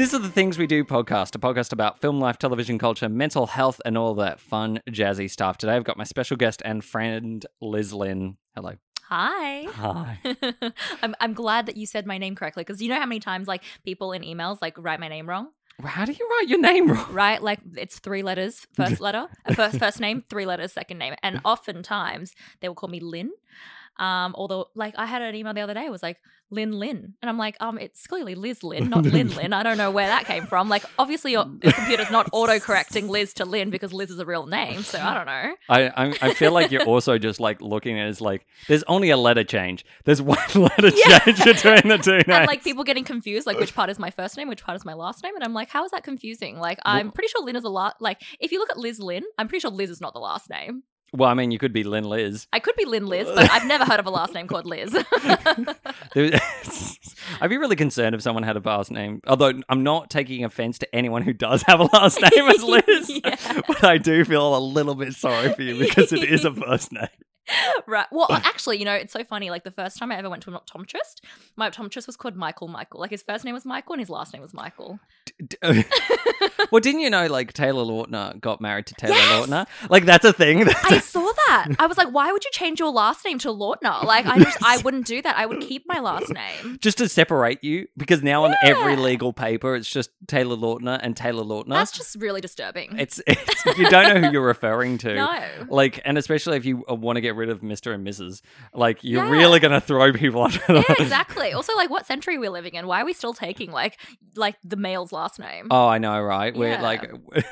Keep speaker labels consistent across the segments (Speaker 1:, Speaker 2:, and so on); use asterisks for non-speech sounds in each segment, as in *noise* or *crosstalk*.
Speaker 1: This is the Things We Do podcast, a podcast about film life, television culture, mental health, and all that fun, jazzy stuff. Today I've got my special guest and friend, Liz Lin. Hello.
Speaker 2: Hi.
Speaker 1: Hi. *laughs*
Speaker 2: I'm I'm glad that you said my name correctly because you know how many times like people in emails like write my name wrong,
Speaker 1: How do you write your name wrong?
Speaker 2: right? Like it's three letters, first *laughs* letter, uh, first first name, three letters, second name, and oftentimes they will call me Lin. Um, although like I had an email the other day it was like Lin Lin, and I'm like, um, it's clearly Liz Lin, not Lin Lin. *laughs* I don't know where that came from. Like obviously your, your computer's not auto correcting Liz to Lin because Liz is a real name, so I don't know.
Speaker 1: I, I I feel like you're also just like looking at it as like there's only a letter change. There's one *laughs* letter
Speaker 2: Yeah.
Speaker 1: change between the two names. *laughs*
Speaker 2: and like people getting confused, like which part is my first name, which part is my last name, and I'm like, how is that confusing? Like, I'm pretty sure Lin is a lot. Like, if you look at Liz Lin, I'm pretty sure Liz is not the last name.
Speaker 1: Well, I mean, you could be Lin Liz.
Speaker 2: I could be Lin Liz, but I've never heard of a last name called Liz. *laughs* *laughs*
Speaker 1: I'd be really concerned if someone had a last name. Although I'm not taking offense to anyone who does have a last name as *laughs* Liz,
Speaker 2: Yeah.
Speaker 1: but I do feel a little bit sorry for you because it is a first name. *laughs*
Speaker 2: right. Well, actually, you know, it's so funny. Like the first time I ever went to an optometrist, my optometrist was called Michael Michael. Like his first name was Michael and his last name was Michael.
Speaker 1: D- *laughs* well, didn't you know like Taylor Lautner got married to Taylor
Speaker 2: Yes!
Speaker 1: Lautner? Like that's a thing. *laughs* That's
Speaker 2: I saw that. I was like, why would you change your last name to Lautner? Like, I just, I wouldn't do that. I would keep my last name.
Speaker 1: just to separate you because now on every legal paper it's just Taylor Lautner and Taylor Lautner.
Speaker 2: That's just really disturbing.
Speaker 1: it's, it's you don't know who you're referring to.
Speaker 2: no.
Speaker 1: Like, and especially if you uh, want to get rid of Mr. and Mrs., like, you're
Speaker 2: Yeah.
Speaker 1: really going to throw people *laughs* under the
Speaker 2: Yeah, exactly. Also, like, what century we're we living in? Why are we still taking like like the male's last name?
Speaker 1: Oh, I know, right? We're
Speaker 2: Yeah.
Speaker 1: like, *laughs*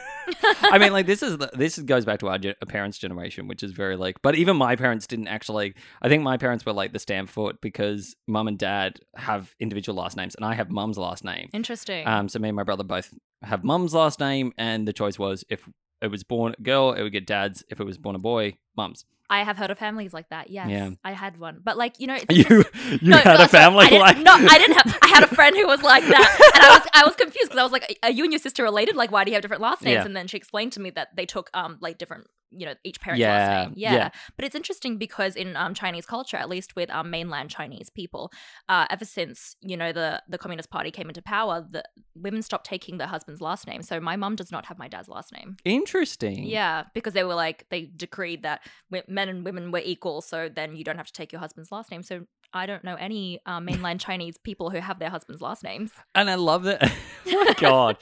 Speaker 1: I mean, like this is the- this goes back to our ge- parents' generation, which is very like. But even my parents didn't actually. I think my parents were like the Stamford because mum and dad have individual last names, and I have mum's last name.
Speaker 2: Interesting.
Speaker 1: Um, so me and my brother both have mum's last name, and the choice was if it was born a girl, it would get dad's. If it was born a boy, mum's.
Speaker 2: I have heard of families like that. Yes,
Speaker 1: Yeah.
Speaker 2: I had one, but like you know, it's *laughs*
Speaker 1: You you
Speaker 2: No,
Speaker 1: had
Speaker 2: no,
Speaker 1: a
Speaker 2: sorry,
Speaker 1: family
Speaker 2: I
Speaker 1: like
Speaker 2: no, I didn't have. I had a friend who was like that, *laughs* and I was I was confused because I was like, "Are you and your sister related? Like, why do you have different last names?"
Speaker 1: Yeah.
Speaker 2: And then she explained to me that they took um like different, you know, each parent's
Speaker 1: Yeah,
Speaker 2: last name. Yeah.
Speaker 1: yeah.
Speaker 2: but it's interesting because in um Chinese culture, at least with um mainland Chinese people, uh, ever since you know the the Communist Party came into power, the women stopped taking their husband's last name. So my mum does not have my dad's last name.
Speaker 1: Interesting.
Speaker 2: Yeah, because they were like they decreed that men and women were equal, so then you don't have to take your husband's last name. So I don't know any uh, mainland Chinese people who have their husband's last names.
Speaker 1: And I love that. *laughs* oh my god.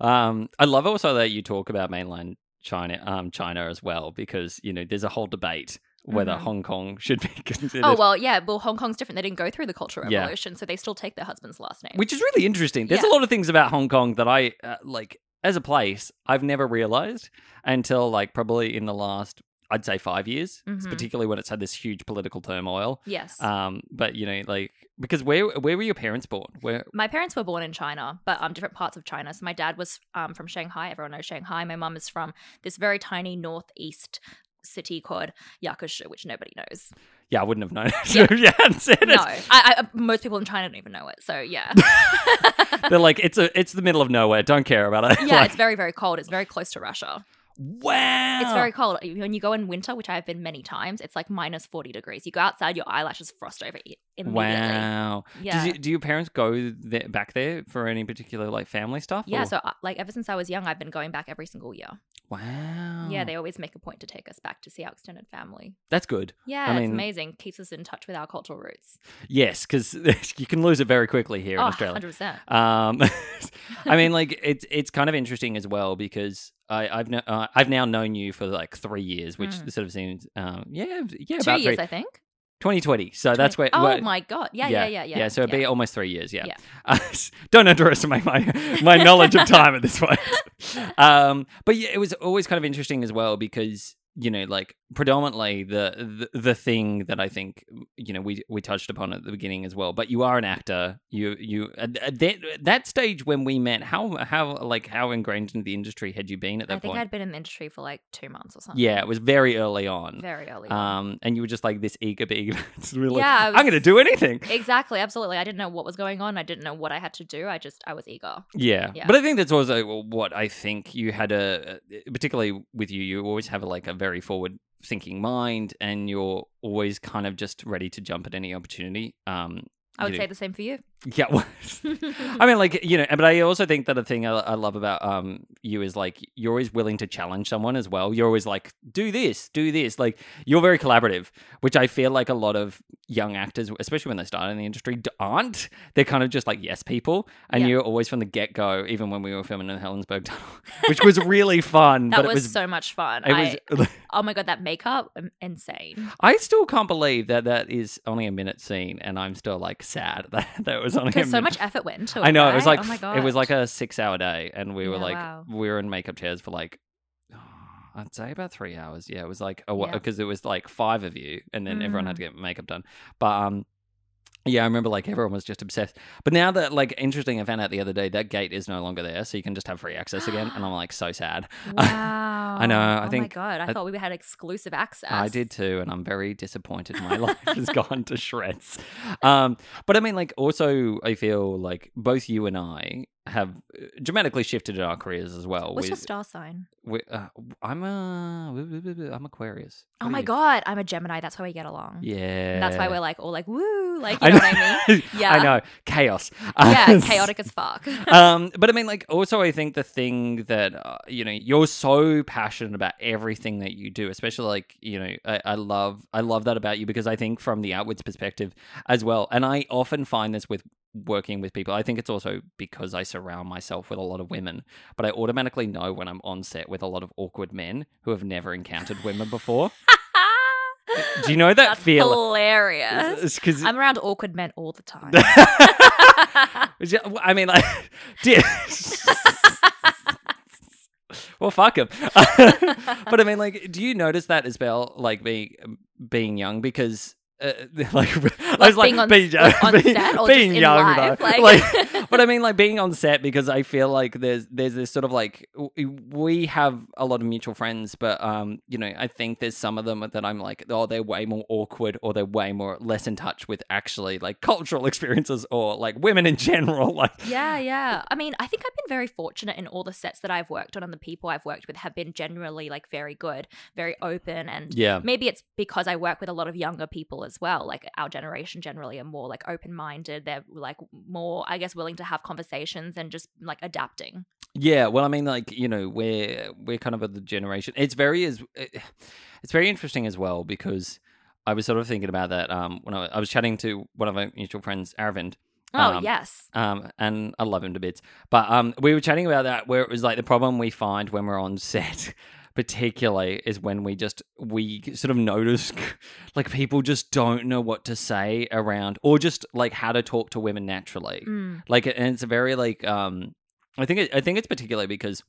Speaker 1: Um, I love also that you talk about mainland China, um, China as well, because you know there's a whole debate whether
Speaker 2: Mhm.
Speaker 1: Hong Kong should be *laughs* considered.
Speaker 2: Oh well, yeah. Well, Hong Kong's different. They didn't go through the Cultural
Speaker 1: Yeah.
Speaker 2: Revolution, so they still take their husband's last name.
Speaker 1: which is really interesting. There's
Speaker 2: Yeah.
Speaker 1: a lot of things about Hong Kong that I uh, like as a place I've never realized until like probably in the last I'd say five years,
Speaker 2: Mhm.
Speaker 1: particularly when it's had this huge political turmoil.
Speaker 2: yes.
Speaker 1: Um, but you know, like because where where were your parents born? Where
Speaker 2: my parents were born in China, but um, different parts of China. So my dad was um, from Shanghai. Everyone knows Shanghai. My mum is from this very tiny northeast city called Yakeshi, which nobody knows.
Speaker 1: yeah, I wouldn't have known *laughs*
Speaker 2: Yeah.
Speaker 1: if you hadn't said it.
Speaker 2: No, I, I, most people in China don't even know it. So yeah, *laughs*
Speaker 1: They're like, it's a it's the middle of nowhere. Don't care about it.
Speaker 2: yeah, *laughs*
Speaker 1: Like,
Speaker 2: it's very very cold. It's very close to Russia.
Speaker 1: Wow.
Speaker 2: It's very cold. When you go in winter, which I have been many times, it's like minus forty degrees. You go outside, your eyelashes frost over immediately.
Speaker 1: Wow.
Speaker 2: Yeah.
Speaker 1: You, do your parents go there, back there for any particular like family stuff?
Speaker 2: Yeah,
Speaker 1: or-
Speaker 2: so uh, like ever since I was young, I've been going back every single year.
Speaker 1: wow.
Speaker 2: Yeah, they always make a point to take us back to see our extended family.
Speaker 1: That's good.
Speaker 2: Yeah,
Speaker 1: I
Speaker 2: it's
Speaker 1: mean-
Speaker 2: amazing. Keeps us in touch with our cultural roots.
Speaker 1: Yes, because *laughs* you can lose it very quickly here in
Speaker 2: Oh,
Speaker 1: Australia.
Speaker 2: 100%.
Speaker 1: Um, *laughs* I mean, like it's it's kind of interesting as well because I, I've kno- uh, I've now known you for like three years, which
Speaker 2: Mm.
Speaker 1: sort of seems um, yeah yeah
Speaker 2: Two years,
Speaker 1: three,
Speaker 2: I think.
Speaker 1: 2020. So that's where.
Speaker 2: Oh
Speaker 1: where-
Speaker 2: my god! Yeah, yeah, yeah, yeah.
Speaker 1: Yeah, so it'd be almost three years. Yeah.
Speaker 2: Yeah. *laughs*
Speaker 1: Uh, don't underestimate my *laughs* my knowledge of time at this point. *laughs* Um, but yeah, it was always kind of interesting as well because you know, like predominantly the, the the thing that I think you know we we touched upon at the beginning as well. But you are an actor. You you at at that that stage when we met, how how like how ingrained in the industry had you been at that
Speaker 2: I think
Speaker 1: point?
Speaker 2: I'd been in the industry for like two months or something.
Speaker 1: Yeah, it was very early on.
Speaker 2: very early. on.
Speaker 1: Um, and you were just like this eager beaver. It's really,
Speaker 2: Yeah, I
Speaker 1: I'm going to do anything.
Speaker 2: Exactly, absolutely. I didn't know what was going on. I didn't know what I had to do. I just I was eager.
Speaker 1: Yeah.
Speaker 2: Yeah.
Speaker 1: But I think that's also what I think you had a, particularly with you, you always have a, like a very forward thinking mind and you're always kind of just ready to jump at any opportunity. Um,
Speaker 2: I would
Speaker 1: you
Speaker 2: say the same for you.
Speaker 1: Yeah. well, I mean, like you know, but I also think that a thing I, I love about um you is like you're always willing to challenge someone as well. You're always like, do this, do this. Like you're very collaborative, which I feel like a lot of young actors, especially when they start in the industry, aren't. They're kind of just like yes people, and
Speaker 2: Yeah.
Speaker 1: you're always from the get go. Even when we were filming in the Helensburgh Tunnel, *laughs* which was really fun.
Speaker 2: that
Speaker 1: but
Speaker 2: was,
Speaker 1: it was.
Speaker 2: so much fun.
Speaker 1: it
Speaker 2: I,
Speaker 1: was. *laughs*
Speaker 2: oh my god, that makeup, um, insane.
Speaker 1: I still can't believe that that is only a minute scene, and I'm still like sad *laughs* that that was only a
Speaker 2: Because so much effort went into it.
Speaker 1: I know it was like
Speaker 2: oh my god,
Speaker 1: it was like a six hour day, and we were
Speaker 2: Yeah,
Speaker 1: like
Speaker 2: wow.
Speaker 1: we were in makeup chairs for like I'd say about three hours. Yeah, it was like a
Speaker 2: Yeah.
Speaker 1: because it was like five of you, and then everyone had
Speaker 2: Mm.
Speaker 1: to get makeup done. But um, yeah, I remember like everyone was just obsessed. But now that like interesting, I found out the other day that gate is no longer there, so you can just have free access again, and I'm *gasps* like so sad. *laughs*
Speaker 2: Wow.
Speaker 1: Know, I
Speaker 2: oh
Speaker 1: think- Oh
Speaker 2: my god, I,
Speaker 1: I-
Speaker 2: thought we had exclusive access.
Speaker 1: I did too, and I'm very disappointed. My *laughs* life has gone to shreds. Um, but I mean, like, also, I feel like both you and I have uh, dramatically shifted in our careers as well.
Speaker 2: What's your
Speaker 1: with-
Speaker 2: star sign?
Speaker 1: with, uh, I'm a I'm Aquarius.
Speaker 2: Oh
Speaker 1: What are
Speaker 2: my god, I'm a Gemini. That's why we get along.
Speaker 1: Yeah,
Speaker 2: That's why we're like all like woo, like *laughs* you know,
Speaker 1: know.
Speaker 2: what I mean? *laughs* Yeah.
Speaker 1: I know chaos. *laughs*
Speaker 2: Yeah, chaotic as fuck.
Speaker 1: um, but I mean, like, also, I think the thing that uh, you know, you're so passionate about everything that you do, especially like, you know, I, I love, I love that about you because I think from the outwards perspective as well, and I often find this with working with people. I think it's also because I surround myself with a lot of women, but I automatically know when I'm on set with a lot of awkward men who have never encountered women before. *laughs* Do you know that
Speaker 2: That's
Speaker 1: feel?
Speaker 2: hilarious.
Speaker 1: Because
Speaker 2: I'm around awkward men all the time. *laughs*
Speaker 1: I mean, like, *laughs* dear. well, fuck him. but I mean, like, do you notice that as well, like being um, being young? Because uh, *laughs* like, *laughs* I was like
Speaker 2: being on-
Speaker 1: being,
Speaker 2: like, on
Speaker 1: being,
Speaker 2: set *laughs* or
Speaker 1: being
Speaker 2: just in
Speaker 1: young,
Speaker 2: life,
Speaker 1: though.
Speaker 2: like-
Speaker 1: like, but I mean, like being on set because I feel like there's there's this sort of like w- we have a lot of mutual friends, but um, you know, I think there's some of them that I'm like, oh, they're way more awkward or they're way more less in touch with actually like cultural experiences or like women in general. Like,
Speaker 2: Yeah, yeah. I mean, I think I've been very fortunate in all the sets that I've worked on, and the people I've worked with have been generally like very good, very open, and
Speaker 1: yeah,
Speaker 2: maybe it's because I work with a lot of younger people as well. Like our generation generally are more like open minded. They're like more, I guess, willing to have conversations and just like adapting.
Speaker 1: Yeah, well, I mean, like you know, we're we're kind of the generation. It's very is it's very interesting as well because I was sort of thinking about that um, when I, I was chatting to one of my mutual friends, Aravind,
Speaker 2: Oh
Speaker 1: Um,
Speaker 2: yes,
Speaker 1: um, and I love him to bits. But um, we were chatting about that where it was like the problem we find when we're on set, particularly, is when we just we sort of notice *laughs* like people just don't know what to say around or just like how to talk to women naturally
Speaker 2: Mm.
Speaker 1: like and it's a very like um i think it, i think it's particularly because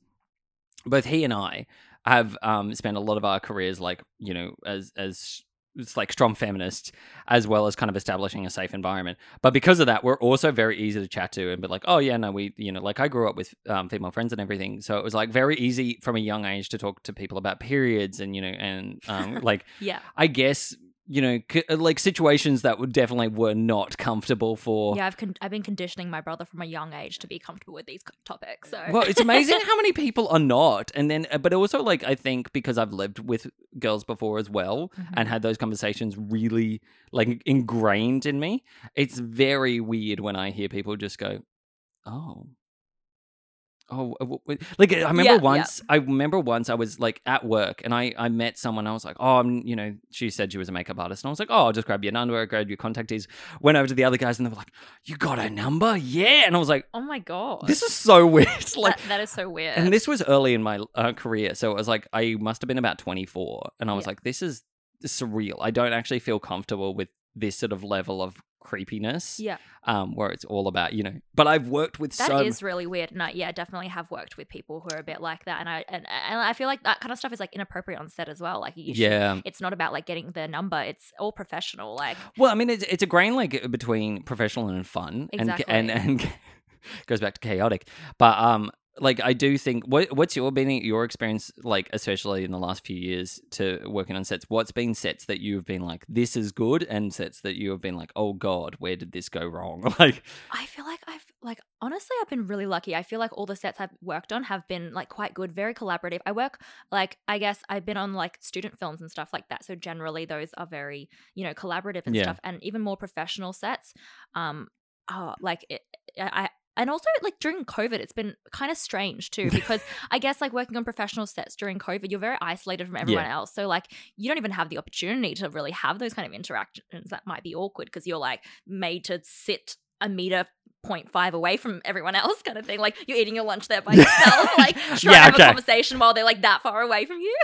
Speaker 1: both he and i have um spent a lot of our careers like you know as as it's like strong feminists as well as kind of establishing a safe environment. But because of that we're also very easy to chat to and be like oh yeah no we you know like i grew up with um, female friends and everything. So it was like very easy from a young age to talk to people about periods and you know and um, *laughs* like
Speaker 2: yeah,
Speaker 1: i guess you know c- like situations that would definitely were not comfortable for
Speaker 2: yeah. I've con- I've been conditioning my brother from a young age to be comfortable with these topics. So
Speaker 1: well, it's amazing *laughs* how many people are not, and then, uh, but also like I think because I've lived with girls before as well
Speaker 2: Mhm.
Speaker 1: and had those conversations really like ingrained in me. It's very weird when I hear people just go, "Oh." Oh, like I remember
Speaker 2: Yeah, yeah.
Speaker 1: once. I remember once I was like at work and I I met someone. I was like, oh, I'm you know. She said she was a makeup artist, and I was like, oh, I'll just grab your underwear, grab your contact is. Went over to the other guys, and they were like, you got a number, yeah. And I was like,
Speaker 2: oh my god,
Speaker 1: this is so *laughs* weird. like
Speaker 2: that, that is so weird.
Speaker 1: and this was early in my uh, career, so it was like I must have been about 24, and I was
Speaker 2: Yeah.
Speaker 1: like, "This is surreal. I don't actually feel comfortable with this sort of level of creepiness,
Speaker 2: yeah,
Speaker 1: um, where it's all about you know." But I've worked with
Speaker 2: that is really weird. And I, yeah, definitely have worked with people who are a bit like that, and I and, and I feel like that kind of stuff is like inappropriate on set as well. Like you should,
Speaker 1: yeah.
Speaker 2: it's not about like getting the number; it's all professional. Like
Speaker 1: Well, I mean, it's it's a grain like between professional and fun,
Speaker 2: Exactly.
Speaker 1: and and and *laughs* goes back to chaotic. But um, like I do think what what's your been your experience like, especially in the last few years to working on sets? What's been sets that you've been like, this is good, and sets that you have been like, oh god, where did this go wrong? *laughs* Like,
Speaker 2: I feel like I've like honestly I've been really lucky. I feel like all the sets I've worked on have been like quite good, very collaborative. I work like I guess I've been on like student films and stuff like that. So generally those are very, you know, collaborative and
Speaker 1: Yeah.
Speaker 2: stuff and even more professional sets. Um oh, like it, I. And also, like during COVID, it's been kind of strange too *laughs* because I guess like working on professional sets during COVID, you're very isolated from everyone
Speaker 1: Yeah.
Speaker 2: else. So like you don't even have the opportunity to really have those kind of interactions that might be awkward because you're like made to sit a meter 0.5 away from everyone else kind of thing. Like you're eating your lunch there by *laughs* yourself, like trying
Speaker 1: Yeah,
Speaker 2: to have
Speaker 1: okay.
Speaker 2: a conversation while they're like that far away from you.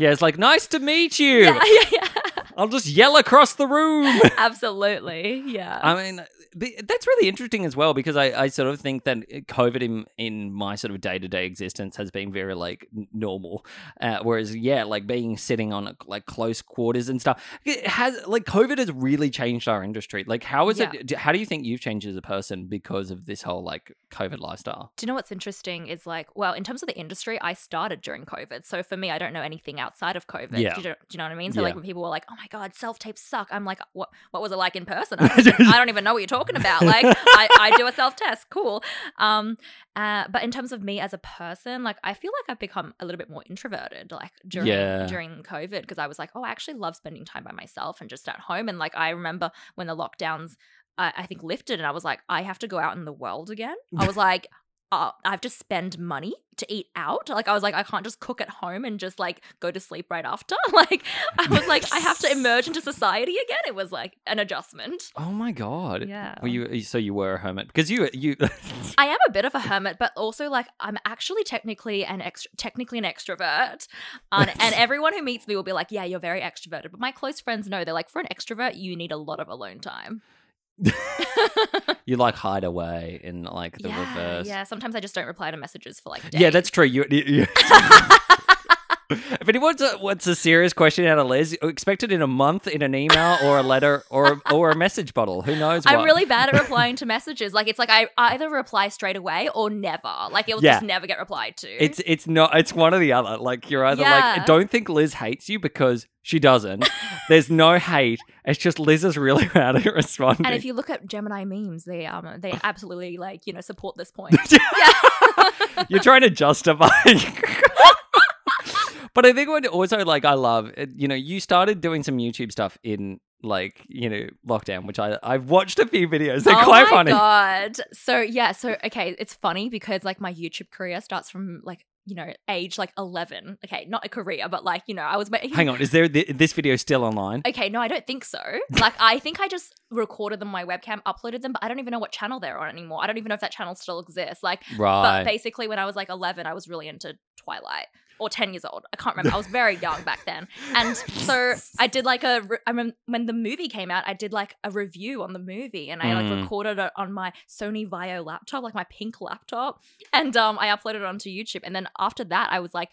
Speaker 1: Yeah, it's like nice to meet *laughs* you.
Speaker 2: yeah, yeah, yeah.
Speaker 1: I'll just yell across the room. *laughs*
Speaker 2: Absolutely. Yeah.
Speaker 1: I mean, that's really interesting as well because I, I sort of think that COVID in in my sort of day to day existence has been very like normal, uh, whereas yeah, like being sitting on like close quarters and stuff it has like COVID has really changed our industry. Like, how is it? How do you think you've changed as a person because of this whole like COVID lifestyle?
Speaker 2: Do you know what's interesting is like, well, in terms of the industry, I started during COVID. So for me, I don't know anything outside of COVID.
Speaker 1: Yeah.
Speaker 2: Do, you, do you know what I mean? So like when people were like, oh my God, self tapes suck. I'm like, what What was it like in person? I *laughs* don't, even, I don't even know what you're talking about. *laughs* Like I, I do a self test. Cool. Um, uh, but in terms of me as a person, like I feel like I've become a little bit more introverted like during
Speaker 1: Yeah.
Speaker 2: during COVID because I was like, oh, I actually love spending time by myself and just at home. And like I remember when the lockdowns I, I think lifted and I was like, I have to go out in the world again. I was *laughs* like, uh, I have to spend money to eat out. Like I was like, I can't just cook at home and just like go to sleep right after. *laughs* Like I was like, I have to emerge into society again. It was like an adjustment.
Speaker 1: Oh my god!
Speaker 2: Yeah.
Speaker 1: Were you so you were a hermit because you you *laughs*
Speaker 2: I am a bit of a hermit, but also like I'm actually technically an ext- technically an extrovert, um, *laughs* and everyone who meets me will be like, "Yeah, you're very extroverted." But my close friends know they're like, for an extrovert, you need a lot of alone time. *laughs*
Speaker 1: you like hide away in like the
Speaker 2: yeah,
Speaker 1: reverse.
Speaker 2: yeah. Sometimes I just don't reply to messages for like days.
Speaker 1: Yeah, that's true. You, you, you- *laughs* if anyone wants a, wants a serious question out of Liz, expect it in a month in an email or a letter *laughs* or or a message bottle. Who knows?
Speaker 2: I'm really bad at replying to messages. Like it's like I either reply straight away or never. Like it'll
Speaker 1: Yeah.
Speaker 2: just never get replied to.
Speaker 1: It's it's not. It's one or the other. Like you're either
Speaker 2: Yeah.
Speaker 1: like, don't think Liz hates you because she doesn't. There's no hate. It's just Liz is really *laughs* bad at responding.
Speaker 2: and if you look at Gemini memes, they um they *laughs* absolutely like you know support this point. *laughs*
Speaker 1: You're trying to justify. but I think what also like I love, it, you know, you started doing some YouTube stuff in like you know lockdown, which I I've watched a few videos. They're quite funny.
Speaker 2: oh
Speaker 1: quite
Speaker 2: my
Speaker 1: funny.
Speaker 2: god! So yeah, so okay, it's funny because like my YouTube career starts from like you know age like eleven. Okay, not a career, but like you know I was making.
Speaker 1: Hang on, is there th- this video still online?
Speaker 2: Okay, no, I don't think so. Like, I think I just recorded them my webcam, uploaded them, but I don't even know what channel they're on anymore. I don't even know if that channel still exists. Like,
Speaker 1: right.
Speaker 2: but basically, when I was like 11, I was really into Twilight. Or 10 years old. I can't remember. I was *laughs* very young back then. And so I did like a, re- I remember when the movie came out, I did like a review on the movie and I like
Speaker 1: Mm.
Speaker 2: recorded it on my Sony VAIO laptop, like my pink laptop. And um, I uploaded it onto YouTube. And then after that, I was like,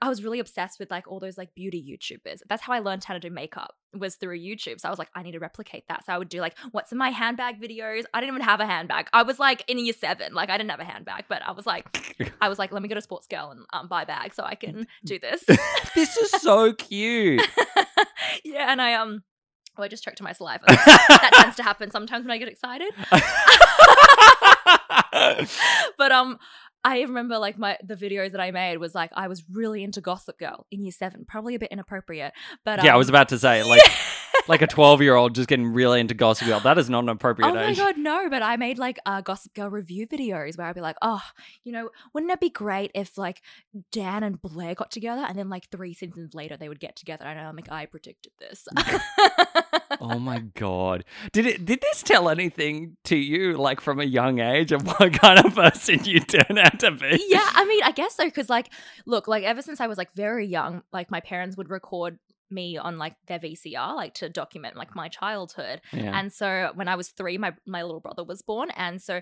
Speaker 2: I was really obsessed with like all those like beauty YouTubers. That's how I learned how to do makeup was through YouTube. So I was like, I need to replicate that. So I would do like what's in my handbag videos. I didn't even have a handbag. I was like in year seven, like I didn't have a handbag, but I was like, *laughs* I was like, let me go to Sportsgirl and um, buy a bag so I can *laughs* do this. *laughs*
Speaker 1: this is so cute.
Speaker 2: yeah, and I um, oh, I just choked to my saliva. that tends to happen sometimes when I get excited. but um I remember like my the videos that I made was like I was really into Gossip Girl in year seven, probably a bit inappropriate. But
Speaker 1: yeah, I
Speaker 2: um,
Speaker 1: was about to say like *laughs* like a 12 year old just getting really into Gossip Girl. That is not an appropriate
Speaker 2: Oh my
Speaker 1: age.
Speaker 2: god, no! But I made like uh, Gossip Girl review videos where I'd be like, "Oh, you know, wouldn't it be great if like Dan and Blair got together, and then like three seasons later they would get together?" And I'm like, "I predicted this." *laughs*
Speaker 1: Oh my god! Did it? Did this tell anything to you, like from a young age, of what kind of person you turn out to be?
Speaker 2: yeah, I mean, I guess so. Because like, look, like ever since I was like very young, like my parents would record me on like their VCR, like to document like my childhood.
Speaker 1: Yeah.
Speaker 2: And so when I was three, my my little brother was born, and so.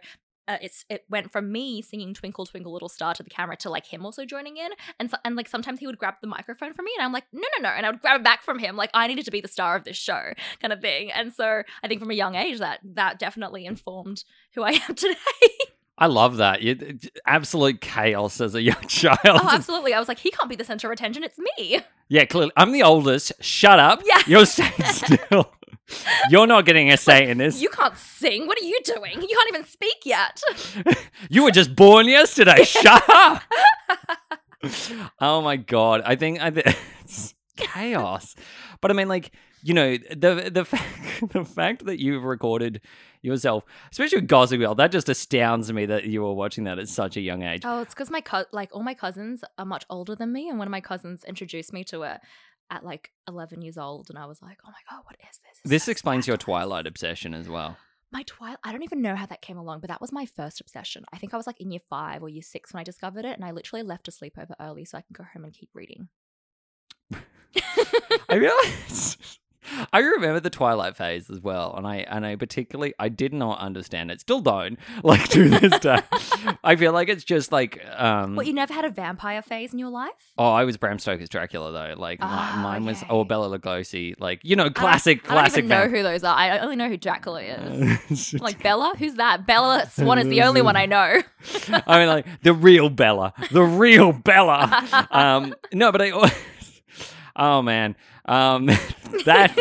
Speaker 2: Uh, it's it went from me singing "Twinkle Twinkle Little Star" to the camera to like him also joining in, and so, and like sometimes he would grab the microphone from me, and I'm like, no, no, no, and I would grab it back from him, like I needed to be the star of this show, kind of thing. And so I think from a young age that that definitely informed who I am *laughs* today.
Speaker 1: I love that. You, absolute chaos as a *laughs* young child.
Speaker 2: oh, absolutely! I was like, he can't be the center of attention; it's me.
Speaker 1: yeah, clearly. I'm the oldest. Shut up.
Speaker 2: Yeah.
Speaker 1: You're staying *laughs* still. You're not getting a say in this.
Speaker 2: You can't sing. What are you doing? You can't even speak yet. *laughs*
Speaker 1: You were just born yesterday. Shut up. oh my god. I think I think it's chaos. But I mean like you know the the *laughs* fact the fact that you've recorded yourself, especially with Gossip Girl, that just astounds me that you were watching that at such a young age.
Speaker 2: Oh, it's because my co- like all my cousins are much older than me, and one of my cousins introduced me to it at like 11 years old, and I was like, oh my god, what is this? It's
Speaker 1: This
Speaker 2: so
Speaker 1: explains your. Twilight obsession as well.
Speaker 2: My Twilight. I don't even know how that came along, but that was my first obsession. I think I was like in year five or year six when I discovered it, and I literally left to sleep over early so I can go home and keep reading. *laughs*
Speaker 1: I realize I remember the Twilight phase as well, and I and I particularly I did not understand it. Still don't *laughs* like to this day. I feel like it's just like um.
Speaker 2: What, you never had a vampire phase in your life?
Speaker 1: Oh, I was Bram Stoker's Dracula though. Like mi-
Speaker 2: Ah,
Speaker 1: mine was
Speaker 2: okay.
Speaker 1: or Bela Lugosi. Like you know,
Speaker 2: I don't-
Speaker 1: classic,
Speaker 2: I don't,
Speaker 1: classic.
Speaker 2: even know who those are. I only know who Dracula is.
Speaker 1: like, *laughs*
Speaker 2: like Bella? Who's that? Bella Swan is the only one I know. *laughs*
Speaker 1: I mean, like the real Bella, the real Bella. Um, no, but I. Oh man, um, *laughs* that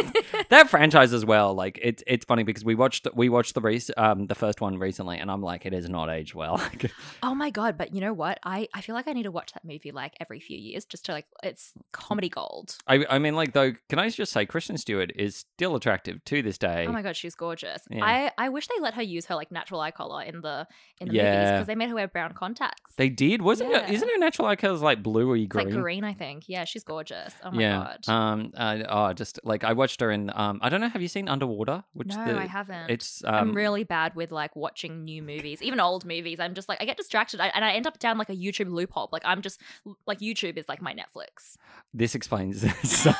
Speaker 1: that franchise as well. Like it's it's funny because we watched we watched the rec- um the first one recently, and I'm like, it has not aged well. *laughs*
Speaker 2: oh my god! But you know what? I I feel like I need to watch that movie like every few years just to like it's comedy gold.
Speaker 1: I I mean, like though, can I just say, Kristen Stewart is still attractive to this day.
Speaker 2: Oh my god, she's gorgeous.
Speaker 1: Yeah.
Speaker 2: I I wish they let her use her like natural eye color in the in the movies because they made her wear brown contacts.
Speaker 1: They did, wasn't
Speaker 2: Yeah.
Speaker 1: it? Isn't her natural eye color like bluey
Speaker 2: It's
Speaker 1: green?
Speaker 2: like green, I think. Yeah, she's gorgeous. Oh my
Speaker 1: yeah.
Speaker 2: god.
Speaker 1: Um. Uh, oh, just like I watched her in. Um. I don't know. Have you seen Underwater? Which
Speaker 2: no,
Speaker 1: the,
Speaker 2: I haven't.
Speaker 1: It's. Um,
Speaker 2: I'm really bad with like watching new movies, even old movies. I'm just like I get distracted I, and I end up down like a YouTube loophole. Like I'm just like YouTube is like my Netflix.
Speaker 1: This explains *laughs* so,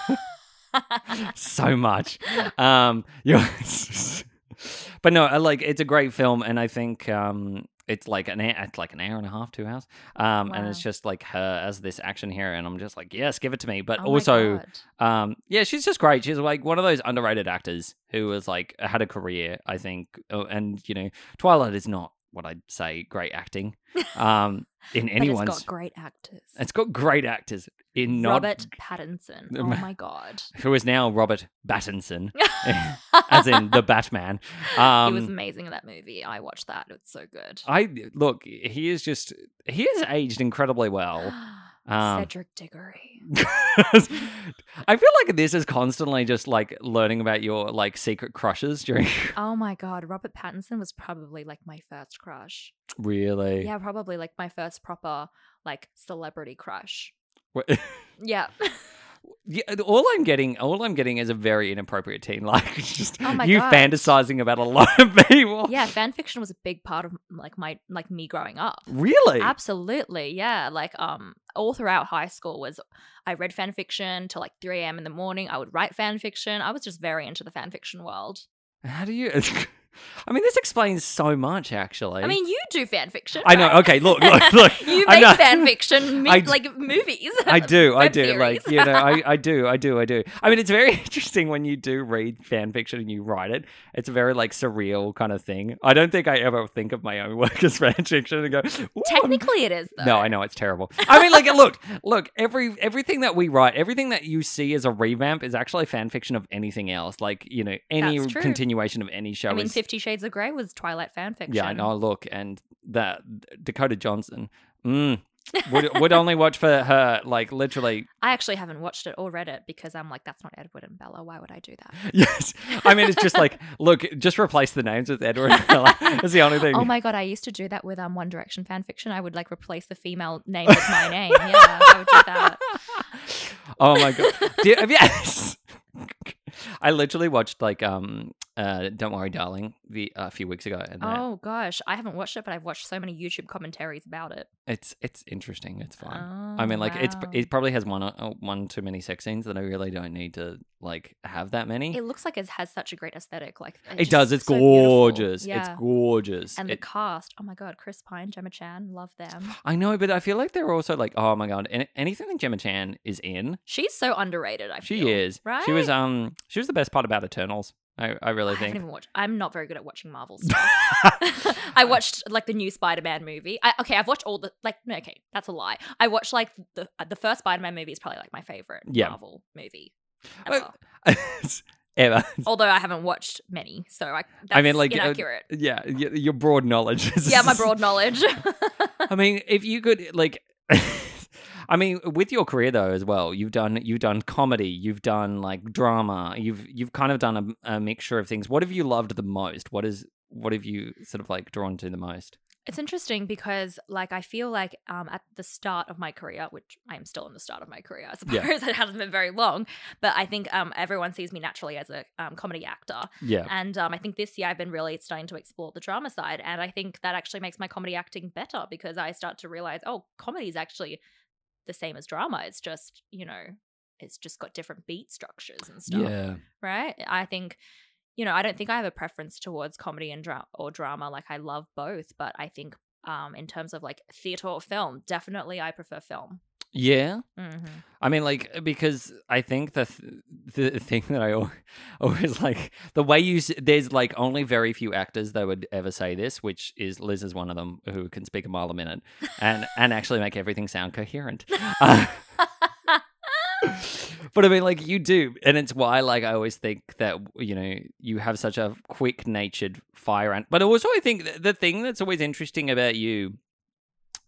Speaker 1: *laughs* so much. Um. *laughs* Yeah. but no, I like it's a great film, and I think um. It's like an it's like an hour and a half, two hours, um, and it's just like her as this action hero, and I'm just like, yes, give it to me. But
Speaker 2: Oh
Speaker 1: also, Um, yeah, she's just great. She's like one of those underrated actors who was like had a career, I think. Oh, And you know, Twilight is not what I'd say great acting. *laughs* Um, in anyone's,
Speaker 2: it's got great actors.
Speaker 1: it's got great actors in not
Speaker 2: Robert Pattinson. *laughs* Oh my god.
Speaker 1: who is now Robert Pattinson, *laughs* as in the Batman. Um,
Speaker 2: he was amazing in that movie. I watched that. It's so good.
Speaker 1: I look, he is just he is aged incredibly well. *gasps* Um,
Speaker 2: Cedric Diggory. *laughs*
Speaker 1: I feel like this is constantly just like learning about your like secret crushes during. *laughs*
Speaker 2: Oh my god, Robert Pattinson was probably like my first crush.
Speaker 1: really?
Speaker 2: Yeah, probably like my first proper like celebrity crush.
Speaker 1: Wha- *laughs*
Speaker 2: Yeah.
Speaker 1: Yeah, all I'm getting, all I'm getting is a very inappropriate teen like. *laughs* Just
Speaker 2: Oh
Speaker 1: you
Speaker 2: God.
Speaker 1: fantasizing about a lot of people.
Speaker 2: yeah, fan fiction was a big part of like my like me growing up.
Speaker 1: Really?
Speaker 2: Absolutely, yeah. Like um, all throughout high school was I read fan fiction till like three a.m. in the morning. I would write fan fiction. I was just very into the fan fiction world.
Speaker 1: How do you? *laughs* I mean, this explains so much, actually.
Speaker 2: I mean, you do fan fiction.
Speaker 1: I know.
Speaker 2: right?
Speaker 1: Okay, look, *laughs* look, look.
Speaker 2: you make fan fiction, *laughs* mi-
Speaker 1: I d-
Speaker 2: like movies.
Speaker 1: I do, *laughs* I do. Like you know, I, I do, I do, I do. I mean, it's very interesting when you do read fan fiction and you write it. It's a very like surreal kind of thing. I don't think I ever think of my own work as fan fiction and go. "Ooh, I'm
Speaker 2: Technically, it is. Though.
Speaker 1: No, I know it's terrible. I mean, like, look, look. Every everything that we write, everything that you see as a revamp is actually fan fiction of anything else. Like, you know, any continuation of any show
Speaker 2: I mean,
Speaker 1: is.
Speaker 2: Fifty Shades of Grey was Twilight fan fiction.
Speaker 1: yeah, I know. Look, and that Dakota Johnson. Mm, would would only watch for her. Like, literally.
Speaker 2: I actually haven't watched it or read it because I'm like, that's not Edward and Bella. Why would I do that? *laughs*
Speaker 1: Yes, I mean, it's just like, look, just replace the names with Edward. and Bella. *laughs* That's the only thing.
Speaker 2: Oh my god, I used to do that with um One Direction fan fiction. I would like replace the female name with my name. Yeah, I would do that. *laughs*
Speaker 1: oh my god! Do, have you, yes. *laughs* I literally watched like um uh Don't Worry Darling the a few weeks ago and that-
Speaker 2: Oh gosh, I haven't watched it, but I've watched so many YouTube commentaries about it.
Speaker 1: it's it's interesting it's fun.
Speaker 2: Oh,
Speaker 1: I mean like it's
Speaker 2: wow.
Speaker 1: it probably has one uh, one too many sex scenes that I really don't need to like have that many.
Speaker 2: It looks like it has such a great aesthetic. Like
Speaker 1: It
Speaker 2: just
Speaker 1: does. It's
Speaker 2: so beautiful.
Speaker 1: gorgeous. It's gorgeous.
Speaker 2: And the
Speaker 1: It-
Speaker 2: cast, oh my god, Chris Pine, Gemma Chan, love them.
Speaker 1: I know, but I feel like they're also like, oh my god, any- anything that Gemma Chan is in,
Speaker 2: She's so underrated. I feel.
Speaker 1: she is.
Speaker 2: right.
Speaker 1: She was um she was the best part about Eternals. I, I really
Speaker 2: I haven't
Speaker 1: think.
Speaker 2: even watched. I'm not very good at watching Marvel *laughs* stuff. *laughs* I watched like the new Spider-Man movie. I, okay, I've watched all the like. No, okay, that's a lie. I watched like the the first Spider-Man movie is probably like my favorite
Speaker 1: Yeah.
Speaker 2: Marvel movie.
Speaker 1: Uh,
Speaker 2: Ever. *laughs*
Speaker 1: Ever.
Speaker 2: Although I haven't watched many, so I. That's
Speaker 1: I mean, like, uh,
Speaker 2: inaccurate.
Speaker 1: Yeah, your broad knowledge.
Speaker 2: yeah, my broad knowledge.
Speaker 1: I mean, if you could like I mean, with your career though as well, you've done you've done comedy, you've done like drama, you've you've kind of done a, a mixture of things. What have you loved the most? What is what have you sort of like drawn to the most?
Speaker 2: It's interesting because, like, I feel like um, at the start of my career, which I am still in the start of my career, I suppose
Speaker 1: Yeah.
Speaker 2: it hasn't been very long, but I think um, everyone sees me naturally as a um, comedy actor.
Speaker 1: Yeah.
Speaker 2: And um, I think this year I've been really starting to explore the drama side. And I think that actually makes my comedy acting better because I start to realize, oh, comedy is actually the same as drama. It's just, you know, it's just got different beat structures and stuff
Speaker 1: Yeah.
Speaker 2: right? I think, you know, I don't think I have a preference towards comedy and dra- or drama. Like I love both, but I think um, in terms of like theater or film, definitely I prefer film.
Speaker 1: Yeah.
Speaker 2: Mm-hmm.
Speaker 1: I mean, like, because I think the th- the thing that I al- *laughs* always like the way you s- there's like only very few actors that would ever say this, which is Liz is one of them who can speak a mile a minute and *laughs* and actually make everything sound coherent. Uh, *laughs* but I mean, like you do, and it's why, like, I always think that you know you have such a quick-natured fire ant. But also, I think th- the thing that's always interesting about you,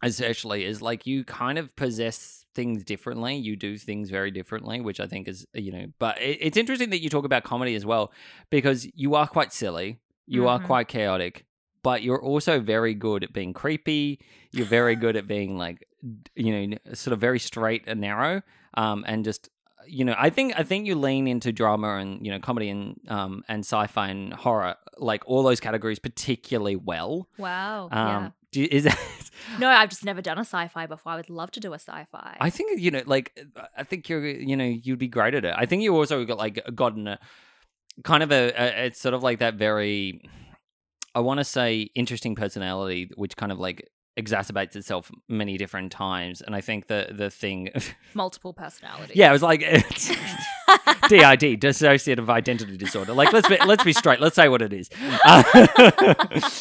Speaker 1: especially, is like you kind of possess things differently. You do things very differently, which I think is you know. But it, it's interesting that you talk about comedy as well because you are quite silly, you are
Speaker 2: Mhm.
Speaker 1: quite chaotic. But you're also very good at being creepy. You're very good at being like, you know, sort of very straight and narrow um, and just you know i think i think you lean into drama and you know comedy and um and sci-fi and horror like all those categories particularly well
Speaker 2: Wow.
Speaker 1: um do you- is that.
Speaker 2: No, I've just never done a sci-fi before. I would love to do a sci-fi.
Speaker 1: i think you know like i think you're you know you'd be great at it i think you also got like gotten a kind of a, a it's sort of like that very i want to say interesting personality which kind of like exacerbates itself many different times and i think the the thing *laughs*
Speaker 2: Multiple personalities.
Speaker 1: yeah it was like it's *laughs* DID, dissociative identity disorder. Like, let's be let's be straight. Let's say what it is. Uh, *laughs*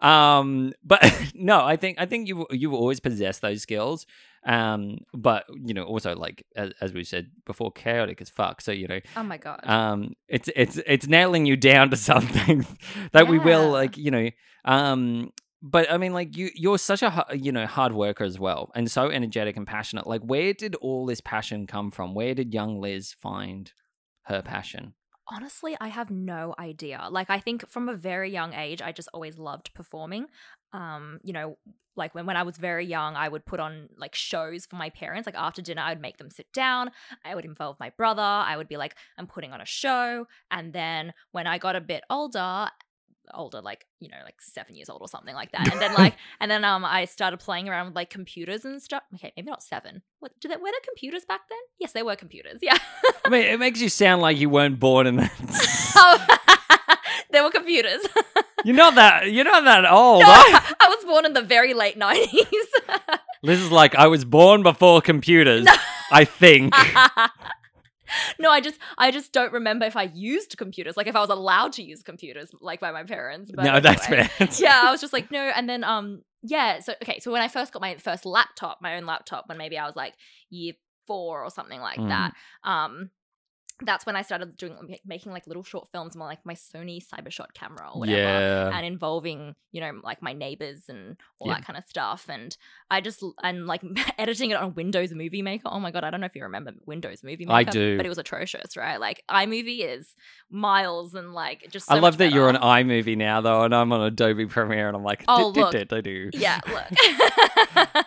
Speaker 1: um, but *laughs* no, I think I think you you always possess those skills. Um, but you know, also like as, as we said before, chaotic as fuck. So you know,
Speaker 2: oh my god.
Speaker 1: um, it's it's it's nailing you down to *laughs* something that we will like you know. Um, but I mean, like you, you're such a you know hard worker as well, and so energetic and passionate. Like, where did all this passion come from? Where did young Liz find her passion?
Speaker 2: Honestly, I have no idea. Like I think from a very young age, I just always loved performing. Um, you know, like when, when I was very young, I would put on like shows for my parents. Like after dinner, I would make them sit down. I would involve my brother. I would be like, I'm putting on a show. And then when I got a bit older, older, like, you know, like seven years old or something like that. And then like *laughs* and then um I started playing around with like computers and stuff. Okay, maybe not seven. What do they were there computers back then? Yes, they were computers, yeah.
Speaker 1: I mean, it makes you sound like you weren't born in that. *laughs*
Speaker 2: Oh, *laughs* there were computers.
Speaker 1: you're not that. You're not that old.
Speaker 2: no,
Speaker 1: huh?
Speaker 2: I was born in the very late nineties.
Speaker 1: Liz is like, I was born before computers. I think.
Speaker 2: No, I just I just don't remember if I used computers, like if I was allowed to use computers, like by my parents. But
Speaker 1: no, that's fair.
Speaker 2: yeah, I was just like, no. And then, um, yeah. So, okay. So when I first got my first laptop, my own laptop, when maybe I was like year four or something like
Speaker 1: Mm.
Speaker 2: that, um, that's when I started doing making like little short films on like my Sony Cybershot camera or whatever.
Speaker 1: Yeah.
Speaker 2: And involving, you know, like my neighbors and all
Speaker 1: Yeah.
Speaker 2: that kind of stuff. And I just, and like *laughs* editing it on Windows Movie Maker. Oh my God, I don't know if you remember Windows Movie Maker.
Speaker 1: I do.
Speaker 2: But it was atrocious, right? Like iMovie is miles and like just
Speaker 1: I love that you're on iMovie now, though, and I'm on Adobe Premiere, and I'm like,
Speaker 2: Oh, look.
Speaker 1: dit, dit, dit, dit."
Speaker 2: Yeah, *laughs* look. *laughs*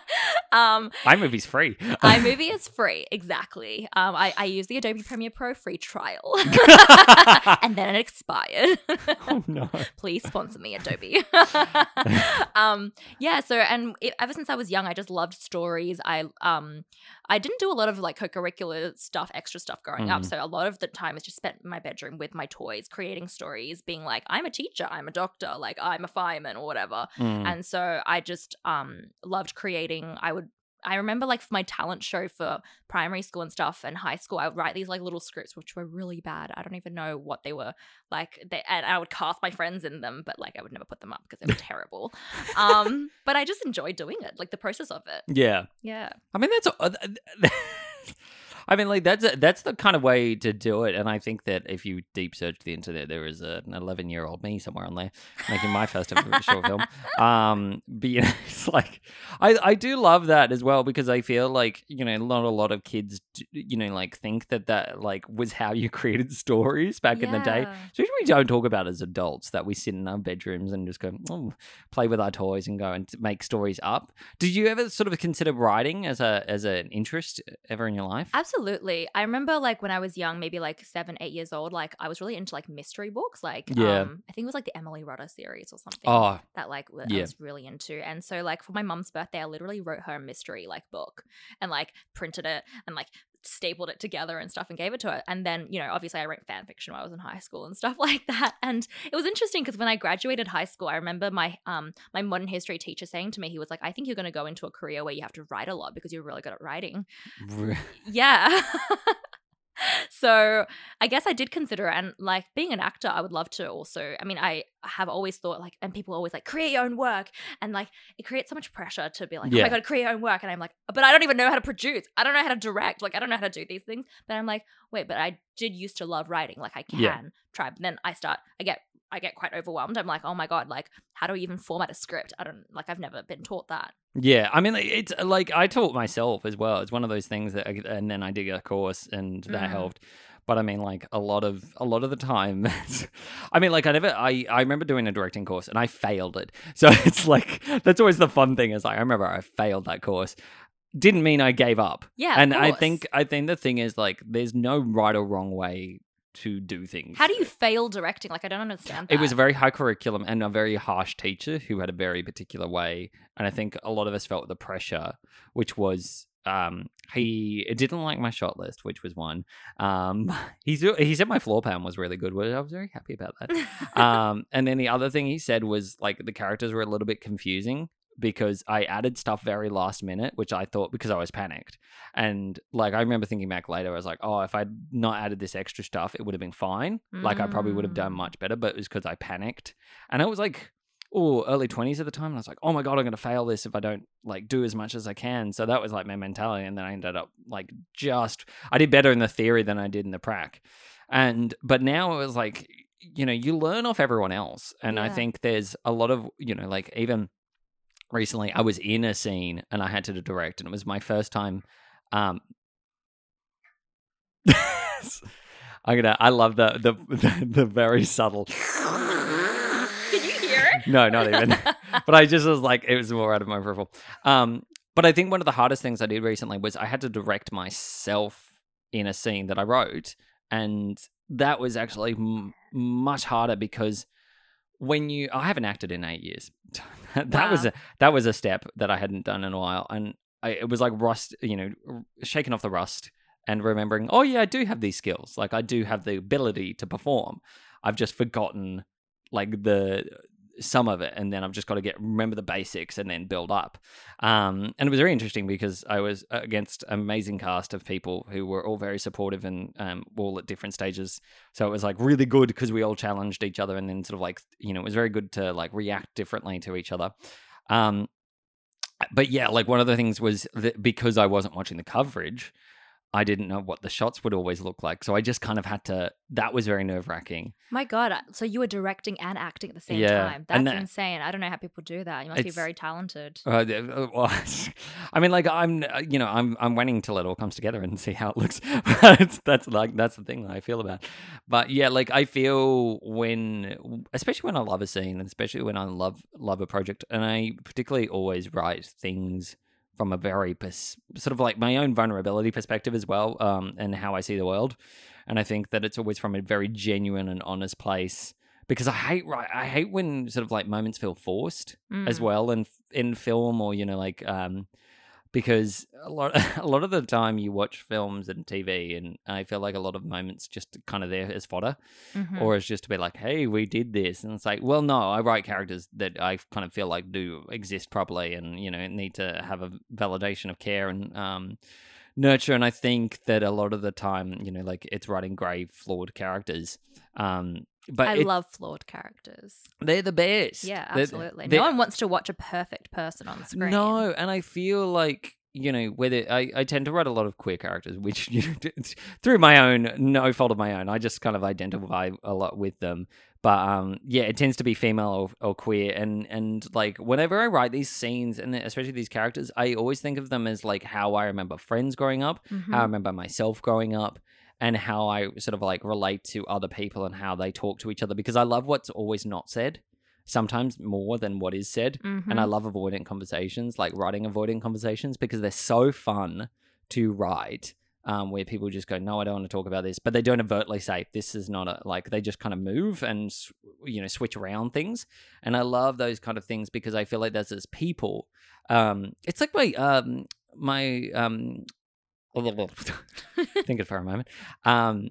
Speaker 2: um, *laughs*
Speaker 1: iMovie's free.
Speaker 2: iMovie *laughs* is free, exactly. Um, I, I use the Adobe Premiere Pro free trial, *laughs* and then it expired.
Speaker 1: oh no.
Speaker 2: Please sponsor me, Adobe. um, yeah. So, and it, ever since I was young, I just loved stories. I um, I didn't do a lot of like co-curricular stuff, extra stuff growing up.
Speaker 1: Mm.
Speaker 2: So a lot of the time is just spent in my bedroom with my toys, creating stories, being like, I'm a teacher, I'm a doctor, like I'm a fireman or whatever.
Speaker 1: Mm.
Speaker 2: And so I just um loved creating. I would I remember like for my talent show for primary school and stuff and high school, I would write these like little scripts which were really bad. I don't even know what they were like. They, and I would cast my friends in them, but like I would never put them up because they were *laughs* terrible. Um, but I just enjoyed doing it, like the process of it.
Speaker 1: yeah.
Speaker 2: Yeah.
Speaker 1: I mean, that's. *laughs* uh, I mean, like that's a, that's the kind of way to do it, and I think that if you deep search the internet, there is a, an eleven year old me somewhere on there making my first ever short film. Um, *laughs* but you know, *laughs* it's like I I do love that as well because I feel like you know not a lot of kids d- you know like think that that like was how you *laughs* created stories back in the day.
Speaker 2: Yeah.
Speaker 1: So we don't talk about as adults that we sit in our bedrooms and just go oh, play with our toys and go and make stories up. Did you ever sort of consider writing as a as an interest ever in your life?
Speaker 2: Absolutely. I remember like when I was young, maybe like seven, eight years old, like I was really into like mystery books. Like
Speaker 1: Yeah.
Speaker 2: um I think it was like the Emily Rodda series or something.
Speaker 1: Oh,
Speaker 2: that like
Speaker 1: Yeah.
Speaker 2: I was really into. And so like for my mum's birthday, I literally wrote her a mystery like book and like printed it and like stapled it together and stuff and gave it to her. And then, you know, obviously I wrote fan fiction while I was in high school and stuff *laughs* like that. And it was interesting because when I graduated high school, I remember my um my modern history teacher saying to me, he was like, I think you're gonna go into a career where you have to write a lot because you're really good at writing. Yeah. *laughs* so I guess I did consider it. And like being an actor, I would love to also. I mean, I have always thought like, and people always like, create your own work. And like, it creates so much pressure to be like, oh
Speaker 1: Yeah.
Speaker 2: my God, create your own work. And I'm like, but I don't even know how to produce. I don't know how to direct. Like, I don't know how to do these things. But I'm like, wait, but I did used to love writing. Like, I can
Speaker 1: Yeah.
Speaker 2: try. But then I start, I get, I get quite overwhelmed. I'm like, oh my God, like, how do I even format a script? I don't, like, I've never been taught that.
Speaker 1: Yeah, I mean, it's like I taught myself as well. It's one of those things that, I, and then I did a course, and that
Speaker 2: Mm.
Speaker 1: helped. But I mean, like a lot of a lot of the time, *laughs* I mean, like I never, I I remember doing a directing course and I failed it. *laughs* So it's like that's always the fun thing. Is like I remember I failed that course. Didn't mean I gave up.
Speaker 2: Yeah.
Speaker 1: and I think I think the thing is like there's no right or wrong way to do things.
Speaker 2: how do you fail directing? Like, I don't understand. That.
Speaker 1: It was a very high curriculum and a very harsh teacher who had a very particular way. And I think a lot of us felt the pressure, which was um, he didn't like my shot list, which was one. Um, *laughs* he he said my floor plan was really good, which I was very happy about that. *laughs* um, and then the other thing he said was like the characters were a little bit confusing because I added stuff very last minute, which I thought because I was panicked. And like I remember thinking back later, I was like, oh, if I'd not added this extra stuff, it would have been fine. Like I probably would have done
Speaker 2: Mm.
Speaker 1: much better, but it was because I panicked. And I was like, oh, early twenties at the time. And I was like, oh my god, I'm gonna fail this if I don't like do as much as I can. So that was like my mentality. And then I ended up like just I did better in the theory than I did in the prac. And but now it was like you know you learn off everyone else and i think there's a lot of you know like even recently i was in a scene and i had to direct and it was my first time um *laughs* i'm gonna i love the the *laughs* the, the very subtle
Speaker 2: Can you hear it?
Speaker 1: no not even *laughs* but i just was like it was more out of my peripheral um but i think one of the hardest things i did recently was i had to direct myself in a scene that i wrote and that was actually m- much harder because when you i haven't acted in eight years. *laughs* That was a that was a step that i hadn't done in a while. And I, it was like rust you know shaking off the rust and remembering oh yeah i do have these skills. Like i do have the ability to perform. I've just forgotten like the some of it and then i've just got to get remember the basics and then build up. Um and it was very interesting because i was against an amazing cast of people who were all very supportive and um all at different stages. So it was like really good because we all challenged each other and then sort of like you know it was very good to like react differently to each other. Um but yeah like one of the things was that because i wasn't watching the coverage i didn't know what the shots would always look like so i just kind of had to that was very nerve-wracking
Speaker 2: My God. So you were directing and acting at the same
Speaker 1: Yeah,
Speaker 2: time. That's
Speaker 1: that-
Speaker 2: insane. I don't know how people do that. You must be very talented.
Speaker 1: Uh, uh, well, *laughs* I mean, like I'm, uh, you know, I'm, I'm waiting till it all comes together and see how it looks. *laughs* that's, that's like that's the thing that I feel about. But yeah, like I feel when, especially when I love a scene, and especially when I love love a project, and I particularly always write things from a very pers- sort of like my own vulnerability perspective as well, um, and how I see the world. And I think that it's always from a very genuine and honest place. Because I hate right, I hate when sort of like moments feel forced as
Speaker 2: Mm.
Speaker 1: well in in film or you know like um because a lot *laughs* a lot of the time you watch films and TV and I feel like a lot of moments just kind of there as fodder
Speaker 2: Mhm.
Speaker 1: or it's just to be like hey we did this and it's like well no I write characters that I kind of feel like do exist properly and you know need to have a validation of care and um nurture and I think that a lot of the time you know like it's writing grey flawed characters um but
Speaker 2: I
Speaker 1: it-
Speaker 2: love flawed characters.
Speaker 1: they're the best
Speaker 2: Yeah, absolutely.
Speaker 1: they're-
Speaker 2: no one wants to watch a perfect person on screen.
Speaker 1: no, and I feel like you know whether I, I tend to write a lot of queer characters, which *laughs* you know through my own no fault of my own, I just kind of identify a lot with them. But um, yeah, it tends to be female or, or queer, and and like whenever I write these scenes and especially these characters, I always think of them as like how I remember friends growing up,
Speaker 2: Mhm.
Speaker 1: how I remember myself growing up, and how I sort of like relate to other people and how they talk to each other because I love what's always not said, sometimes more than what is said. And I
Speaker 2: Mhm.
Speaker 1: love avoidant conversations, like writing avoidant conversations, because they're so fun to write. Um, where people just go, no, I don't want to talk about this, but they don't overtly say this is not a like. They just kind of move and you know switch around things, and I love those kind of things because I feel like there's as people. Um, it's like my um my um. *laughs* think it for a moment. Um,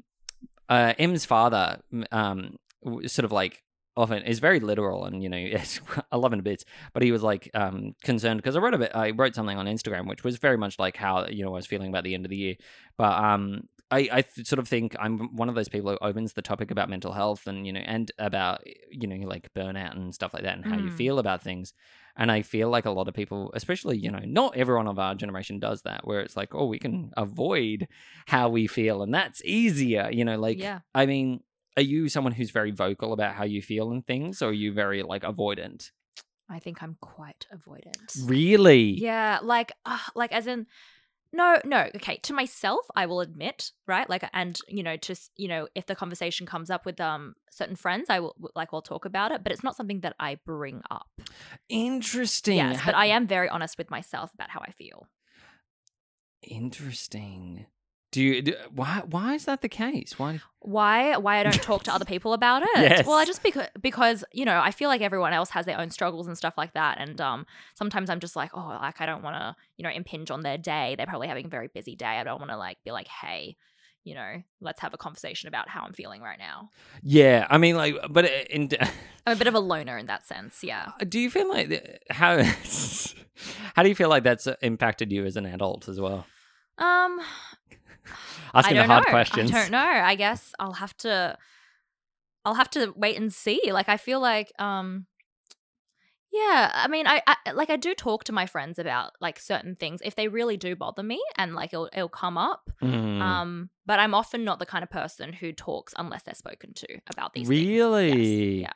Speaker 1: uh, M's father, um, sort of like often is very literal, and you know, *laughs* yes, I love him a bit. But he was like um concerned because I wrote a bit. I wrote something on Instagram, which was very much like how you know I was feeling about the end of the year. But um, I I sort of think I'm one of those people who opens the topic about mental health and you know and about you know like burnout and stuff like that and how you
Speaker 2: Mm.
Speaker 1: feel about things. And I feel like a lot of people, especially, you know, not everyone of our generation does that, where it's like, oh, we can avoid how we feel and that's easier. You know, like,
Speaker 2: yeah.
Speaker 1: I mean, are you someone who's very vocal about how you feel and things, or are you very like avoidant?
Speaker 2: I think I'm quite avoidant.
Speaker 1: Really?
Speaker 2: Yeah, like, uh, like as in, no, no. Okay, to myself, I will admit, right? Like, and you know, just you know, if the conversation comes up with um certain friends, I will like we'll talk about it, but it's not something that I bring up.
Speaker 1: Interesting.
Speaker 2: Yes, but I am very honest with myself about how I feel.
Speaker 1: Interesting. Do you? Do, why? Why is that the case? Why?
Speaker 2: Why? Why I don't talk to other people about *laughs* it?
Speaker 1: Yes.
Speaker 2: Well, I just because because you know I feel like everyone else has their own struggles and stuff like that, and um sometimes I'm just like oh like I don't want to you know impinge on their day. They're probably having a very busy day. I don't want to like be like hey. You know, let's have a conversation about how I'm feeling right now.
Speaker 1: Yeah, I mean, like, but in
Speaker 2: I'm a bit of a loner in that sense. Yeah.
Speaker 1: do you feel like how *laughs* how do you feel like that's impacted you as an adult as well?
Speaker 2: Um, *laughs*
Speaker 1: Asking the hard
Speaker 2: know.
Speaker 1: questions.
Speaker 2: I don't know. I guess I'll have to. I'll have to wait and see. Like I feel like, um, yeah. I mean, I, I like I do talk to my friends about like certain things if they really do bother me, and like it'll it'll come up.
Speaker 1: Mm.
Speaker 2: Um, but I'm often not the kind of person who talks unless they're spoken to about these things. Yes.
Speaker 1: really?
Speaker 2: Yeah.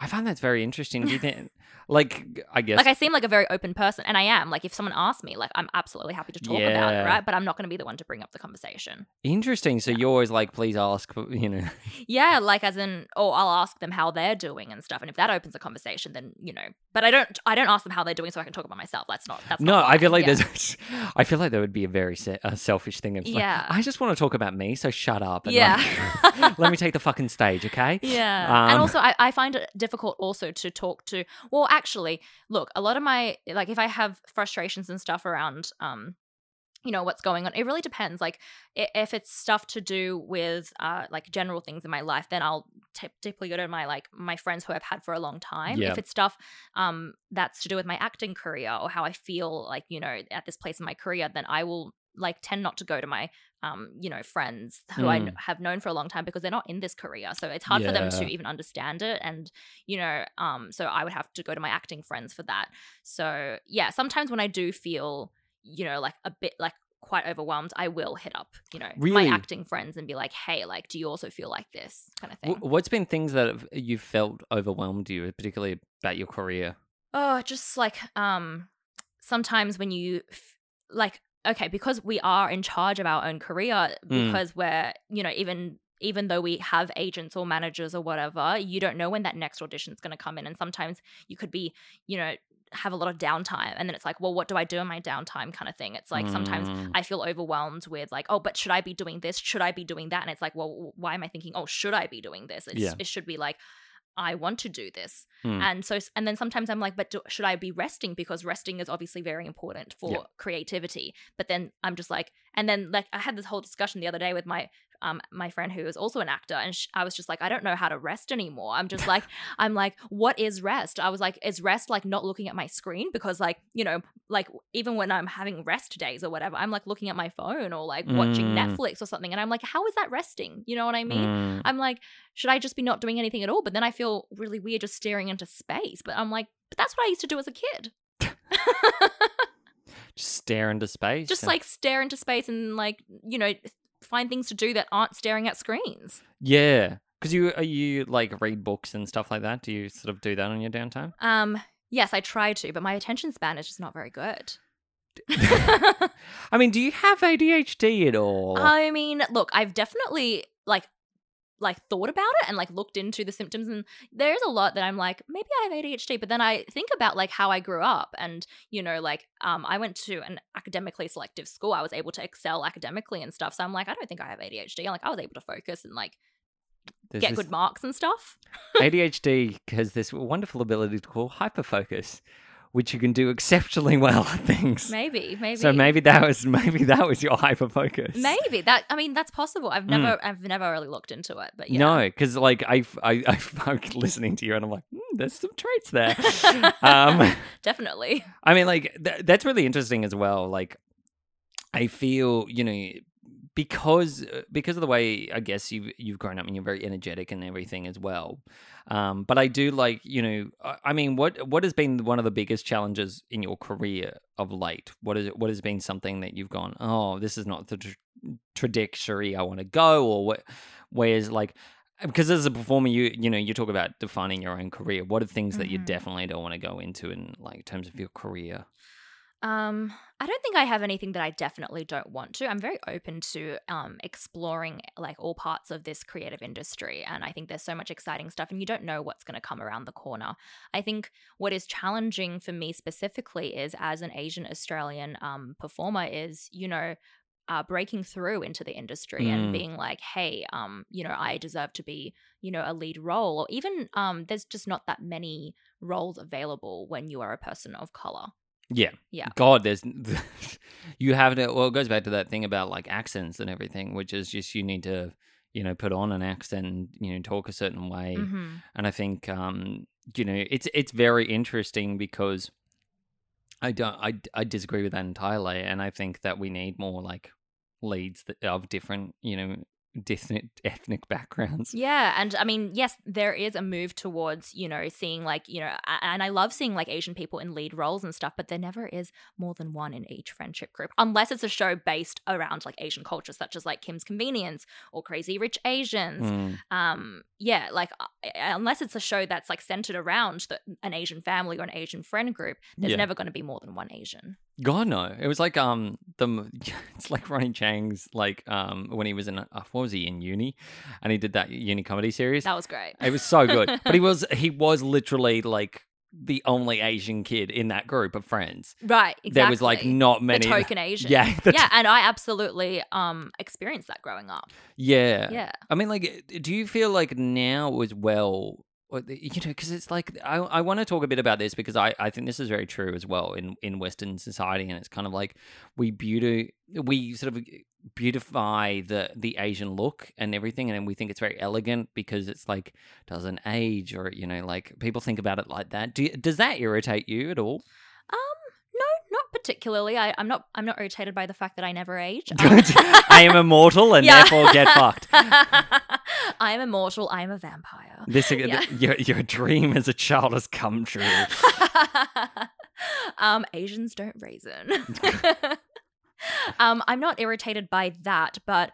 Speaker 1: I find that's very interesting. Do you think, like, I guess,
Speaker 2: Like I seem like a very open person, and I am. Like if someone asks me, like I'm absolutely happy to talk about it, right? But I'm not going to be the one to bring up the conversation.
Speaker 1: interesting. So
Speaker 2: Yeah.
Speaker 1: you're always like, please ask, you know.
Speaker 2: Yeah, like as in, oh, I'll ask them how they're doing and stuff, and if that opens a conversation, then you know. But I don't, I don't ask them how they're doing so I can talk about myself. That's not. That's
Speaker 1: No,
Speaker 2: not
Speaker 1: I feel like
Speaker 2: yeah.
Speaker 1: there's. *laughs* I feel like there would be a very se- a selfish thing of. like,
Speaker 2: Yeah.
Speaker 1: I just want to talk about me, so shut up. And
Speaker 2: Yeah.
Speaker 1: like, *laughs* let me take the fucking stage, okay? *laughs*
Speaker 2: Yeah. and
Speaker 1: Um,
Speaker 2: also, I, I find it difficult also to talk to. Well, actually, look, a lot of my like if I have frustrations and stuff around, um, you know what's going on. It really depends. Like if it's stuff to do with uh like general things in my life, then I'll typically go to my like my friends who I've had for a long time.
Speaker 1: Yeah.
Speaker 2: If it's stuff um that's to do with my acting career or how I feel like you know at this place in my career, then I will like tend not to go to my um you know friends who I kn- have known for a long time because they're not in this career. So it's hard for them to even understand it. And you know um so I would have to go to my acting friends for that. So yeah sometimes when I do feel you know like a bit like quite overwhelmed I will hit up you know
Speaker 1: Really?
Speaker 2: my acting friends and be like hey like do you also feel like this? kind of thing.
Speaker 1: what's been things that have, you felt overwhelmed you, particularly about your career?
Speaker 2: Oh, just like um sometimes when you f- like okay, because we are in charge of our own career
Speaker 1: Mm.
Speaker 2: because we're, you know, even even though we have agents or managers or whatever, you don't know when that next audition is going to come in and sometimes you could be, you know, have a lot of downtime and then it's like, well, what do I do in my downtime kind of thing. It's like sometimes
Speaker 1: Mm.
Speaker 2: I feel overwhelmed with like, oh, but should I be doing this? Should I be doing that? And it's like, well, why am I thinking, oh, should I be doing this? It's,
Speaker 1: Yeah.
Speaker 2: It should be like, I want to do this.
Speaker 1: Mm.
Speaker 2: And so, and then sometimes I'm like, but do, should I be resting? Because resting is obviously very important for
Speaker 1: Yeah.
Speaker 2: creativity. But then I'm just like, and then like I had this whole discussion the other day with my um my friend who is also an actor, and sh- I was just like, I don't know how to rest anymore. I'm just like, *laughs* I'm like, what is rest? I was like, is rest like not looking at my screen? Because like you know, like even when I'm having rest days or whatever, I'm like looking at my phone or like watching
Speaker 1: Mm.
Speaker 2: Netflix or something, and I'm like, how is that resting? You know what I mean?
Speaker 1: Mm.
Speaker 2: I'm like, should I just be not doing anything at all? But then I feel really weird just staring into space. But I'm like, but that's what I used to do as a kid. *laughs* *laughs*
Speaker 1: just stare into space.
Speaker 2: Just
Speaker 1: and-
Speaker 2: like stare into space and like you know find things to do that aren't staring at screens.
Speaker 1: yeah, because you are you like read books and stuff like that. Do you sort of do that on your downtime?
Speaker 2: Um, yes, I try to, but my attention span is just not very good. *laughs*
Speaker 1: I mean, do you have ADHD at all?
Speaker 2: I mean, look, I've definitely like like thought about it and like looked into the symptoms and there's a lot that I'm like maybe I have ADHD but then I think about like how I grew up and you know like um I went to an academically selective school. I was able to excel academically and stuff so I'm like I don't think I have ADHD I'm like I was able to focus and like
Speaker 1: There's
Speaker 2: get
Speaker 1: this-
Speaker 2: good marks and stuff. *laughs*
Speaker 1: ADHD has this wonderful ability to call hyperfocus, which you can do exceptionally well at things.
Speaker 2: maybe maybe
Speaker 1: So maybe that was maybe that was your *laughs* hyper focus.
Speaker 2: maybe that I mean that's possible I've never I've never really looked into it but yeah
Speaker 1: Mm. No, because like I, I, I'm *laughs* listening to you and I'm like, hmm, there's some traits there. *laughs* um,
Speaker 2: definitely
Speaker 1: I mean, like th- that's really interesting as well. Like, I feel you know because uh, because of the way I guess you've you've grown up and you're very energetic and everything as well. Um, but I do like you know I- I mean what what has been one of the biggest challenges in your career of late? What is what has been something that you've gone oh this is not the tra- trajectory I want to go or what where's like because as a performer you you know you talk about defining your own career what are things that you
Speaker 2: Mhm.
Speaker 1: definitely don't want to go into in like terms of your career
Speaker 2: Um, I don't think I have anything that I definitely don't want to. I'm very open to um exploring like all parts of this creative industry and I think there's so much exciting stuff and you don't know what's going to come around the corner. I think what is challenging for me specifically is as an Asian Australian um performer is, you know, uh, breaking through into the industry
Speaker 1: Mm.
Speaker 2: and being like, hey, um, you know, I deserve to be, you know, a lead role, or even um, there's just not that many roles available when you are a person of color.
Speaker 1: Yeah.
Speaker 2: Yeah.
Speaker 1: God, there's *laughs* you have to. Well, it goes back to that thing about like accents and everything, which is just you need to, you know, put on an accent, and, you know, talk a certain way.
Speaker 2: hmm
Speaker 1: And I think, um, you know, it's it's very interesting because I don't, I I disagree with that entirely, and I think that we need more like leads that, of different, you know, different ethnic backgrounds.
Speaker 2: Yeah, and I mean, yes, there is a move towards you know seeing like you know, and I love seeing like Asian people in lead roles and stuff, but there never is more than one in each friendship group, unless it's a show based around like Asian culture, such as like Kim's Convenience or Crazy Rich Asians.
Speaker 1: Mm.
Speaker 2: Um, yeah, like uh, unless it's a show that's like centered around the, an Asian family or an Asian friend group, there's
Speaker 1: Yeah.
Speaker 2: never going to be more than one Asian.
Speaker 1: God no! It was like um the *laughs* it's like Ronny Chieng's like um when he was in uh, what was he in uni, and he did that uni comedy series.
Speaker 2: That was great.
Speaker 1: It was so good, but he *laughs* was he was literally like the only Asian kid in that group of friends.
Speaker 2: right, exactly.
Speaker 1: There was like not many.
Speaker 2: the token Asian.
Speaker 1: Yeah, *laughs*
Speaker 2: yeah, and I absolutely um experienced that growing up.
Speaker 1: yeah,
Speaker 2: Yeah.
Speaker 1: I mean, like, do you feel like now as well? Or the- You know, because it's like I, I want to talk a bit about this because I, I think this is very true as well in, in Western society, and it's kind of like we beauty we sort of uh, beautify the the Asian look and everything, and we think it's very elegant because it's like doesn't age or you know like people think about it like that. Do does that irritate you at all?
Speaker 2: Particularly. I, I'm not. I'm not irritated by the fact that I never age. *laughs* *laughs*
Speaker 1: I am immortal and
Speaker 2: Yeah.
Speaker 1: therefore get fucked. *laughs*
Speaker 2: I am immortal. I am a vampire.
Speaker 1: This
Speaker 2: Yeah.
Speaker 1: your your dream as a child has come true.
Speaker 2: um, Asians don't raisin. um, I'm not irritated by that, but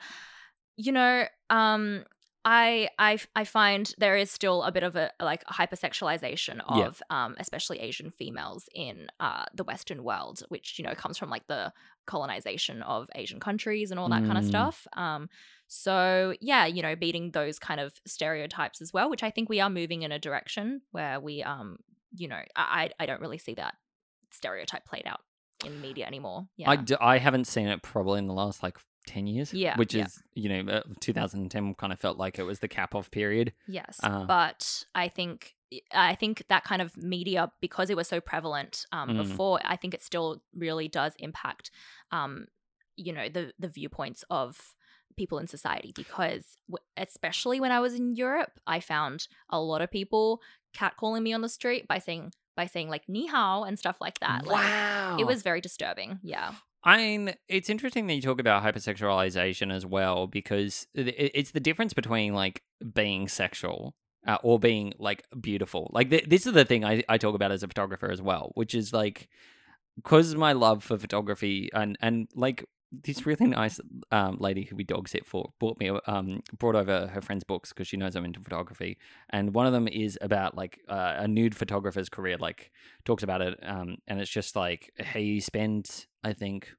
Speaker 2: you know, um, I I I find there is still a bit of a like hypersexualization
Speaker 1: Yeah.
Speaker 2: of um, especially Asian females in uh, the Western world, which you know comes from like the colonization of Asian countries and all that kind of
Speaker 1: Mm.
Speaker 2: stuff. Um, so yeah, you know, beating those kind of stereotypes as well, which I think we are moving in a direction where we um, you know, I I I don't really see that stereotype played out in media anymore. Yeah.
Speaker 1: I, d- I haven't seen it probably in the last like 10 years.
Speaker 2: Yeah,
Speaker 1: Which
Speaker 2: yeah.
Speaker 1: is, you know, uh, 2010 kind of felt like it was the cap off period.
Speaker 2: Yes,
Speaker 1: Uh.
Speaker 2: but I think I think that kind of media because it was so prevalent um,
Speaker 1: Mm.
Speaker 2: before. I think it still really does impact, um, you know, the the viewpoints of people in society because w- especially when I was in Europe, I found a lot of people catcalling me on the street by saying by saying like ni hao and stuff like that. Like,
Speaker 1: wow.
Speaker 2: it was very disturbing. Yeah.
Speaker 1: I mean, it's interesting that you talk about hypersexualization as well because it- it- it's the difference between like being sexual uh, or being like beautiful. Like th- this is the thing I, I talk about as a photographer as well, which is like because my love for photography and and like this really nice um, lady who we dog sit for brought me um brought over her friend's books because she knows I'm into photography, and one of them is about like uh, a nude photographer's career. Like talks about it, um, and it's just like he spent I think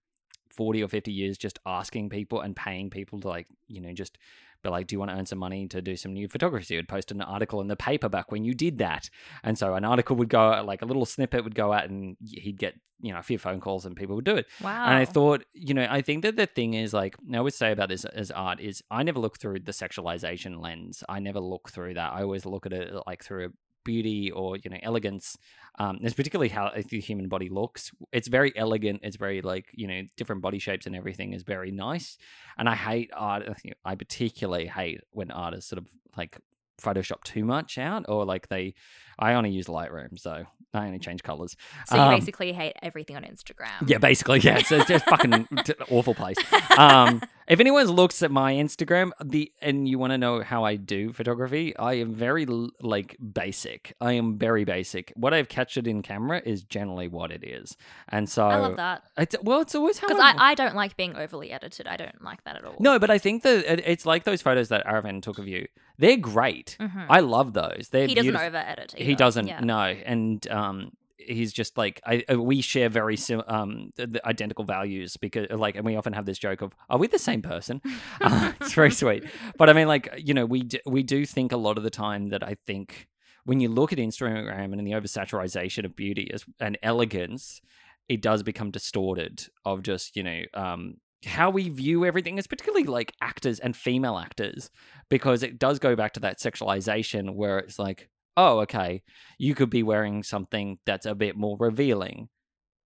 Speaker 1: forty or fifty years just asking people and paying people to like you know just be like, do you want to earn some money to do some new photography? You'd post an article in the paper back when you did that. And so an article would go, like a little snippet would go out and he'd get, you know, a few phone calls and people would do it.
Speaker 2: Wow.
Speaker 1: And I thought, you know, I think that the thing is like, I always say about this as art is I never look through the sexualization lens. I never look through that. I always look at it like through beauty or you know elegance um it's particularly how the human body looks it's very elegant it's very like you know different body shapes and everything is very nice. And i hate art i particularly hate when artists sort of like photoshop too much out or like they i only use lightroom so i only change colors
Speaker 2: so you
Speaker 1: um,
Speaker 2: basically hate everything on Instagram.
Speaker 1: yeah, basically, yeah. So it's just fucking *laughs* awful place. Um, if anyone looks at my Instagram, the and you want to know how I do photography, I am very like basic. I am very basic. What I've captured in camera is generally what it is, and so
Speaker 2: I love that
Speaker 1: It's, well, it's always how
Speaker 2: because I, I don't like being overly edited. I don't like that at all.
Speaker 1: no, but I think that it- it's like those photos that Aravan took of you. They're great.
Speaker 2: Mhm.
Speaker 1: I love those. They're
Speaker 2: he doesn't
Speaker 1: beautiful.
Speaker 2: over edit.
Speaker 1: He doesn't know, and um he's just like I uh, we share very sim- um the, the identical values because like and we often have this joke of are we the same person? *laughs* Uh, it's very *laughs* sweet. But i mean like you know we do, we do think a lot of the time that i think when you look at instagram and in the oversaturation of beauty as, and elegance it does become distorted of just you know um how we view everything is particularly like actors and female actors because it does go back to that sexualization where it's like oh okay you could be wearing something that's a bit more revealing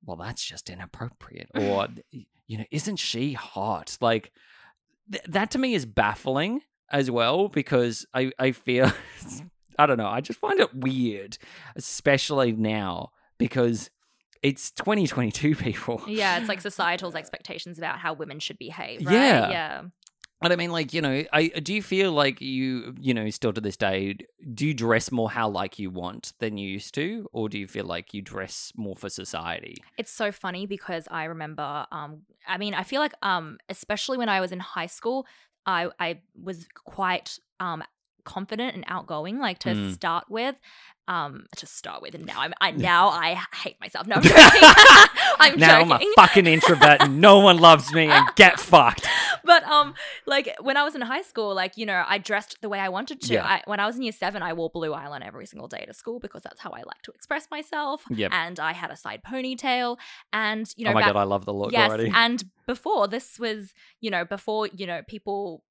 Speaker 1: well that's just inappropriate or *laughs* you know isn't she hot like th- that to me is baffling as well because i i feel *laughs* i don't know i just find it weird especially now because it's 2022 people
Speaker 2: Yeah, it's like *laughs* societal's expectations about how women should behave. Right?
Speaker 1: Yeah.
Speaker 2: Yeah.
Speaker 1: And I mean, like you know, I do you feel like you, you know, still to this day, do you dress more how like you want than you used to, or do you feel like you dress more for society?
Speaker 2: It's so funny because I remember um I mean, I feel like um especially when I was in high school, I I was quite um confident and outgoing like to
Speaker 1: Mm.
Speaker 2: start with. Um to start with and now I'm I now I hate myself. No, I'm *laughs* joking. *laughs* I'm
Speaker 1: now
Speaker 2: joking.
Speaker 1: I'm a fucking introvert and no one loves me and get *laughs* fucked.
Speaker 2: but um like when i was in high school like you know i dressed the way i wanted to
Speaker 1: Yeah.
Speaker 2: I, when i was in year seven i wore blue eyeliner every single day to school because that's how i like to express myself
Speaker 1: Yep.
Speaker 2: and i had a side ponytail and you know
Speaker 1: oh my
Speaker 2: back-
Speaker 1: god, I love the look
Speaker 2: yes
Speaker 1: already.
Speaker 2: and before this was you know before you know people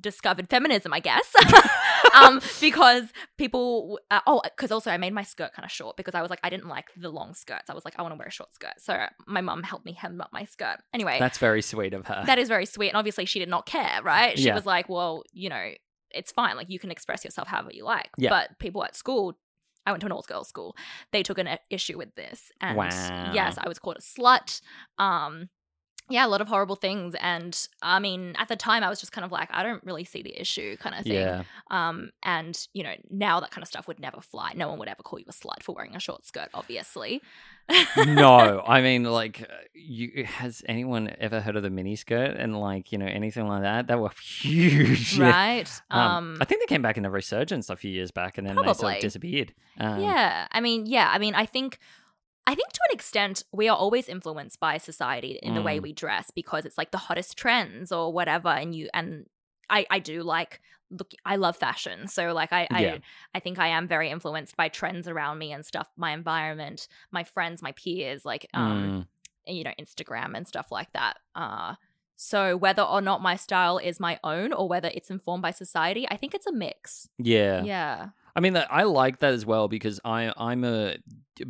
Speaker 2: discovered feminism i guess *laughs* um because people uh, oh because also i made my skirt kind of short because i was like i didn't like the long skirts i was like i want to wear a short skirt so my mum helped me hem up my skirt anyway
Speaker 1: That's very sweet of her.
Speaker 2: that is very sweet. And obviously, she did not care, right? She
Speaker 1: Yeah.
Speaker 2: was like, well, you know, it's fine. Like, you can express yourself however you like.
Speaker 1: Yeah.
Speaker 2: But people at school, I went to an all girls school, they took an issue with this. And
Speaker 1: Wow.
Speaker 2: yes, I was called a slut. Um, yeah, a lot of horrible things. And I mean, at the time, I was just kind of like, I don't really see the issue kind of thing.
Speaker 1: yeah,
Speaker 2: Um, and, you know, now that kind of stuff would never fly. No one would ever call you a slut for wearing a short skirt, obviously.
Speaker 1: no, *laughs* I mean, like, uh, you has anyone ever heard of the miniskirt and like you know anything like that? That were huge. *laughs*
Speaker 2: right?
Speaker 1: Um, I think they came back in a resurgence a few years back, and then they sort of disappeared. Um,
Speaker 2: yeah i mean yeah i mean i think i think to an extent we are always influenced by society in the way
Speaker 1: Mm.
Speaker 2: we dress because it's like the hottest trends or whatever and you and i i do like look i love fashion so like i
Speaker 1: Yeah.
Speaker 2: i i think i am very influenced by trends around me and stuff my environment my friends my peers like um
Speaker 1: mm,
Speaker 2: you know instagram and stuff like that uh so whether or not my style is my own or whether it's informed by society i think it's a mix
Speaker 1: yeah.
Speaker 2: yeah
Speaker 1: I mean, I like that as well because I I'm a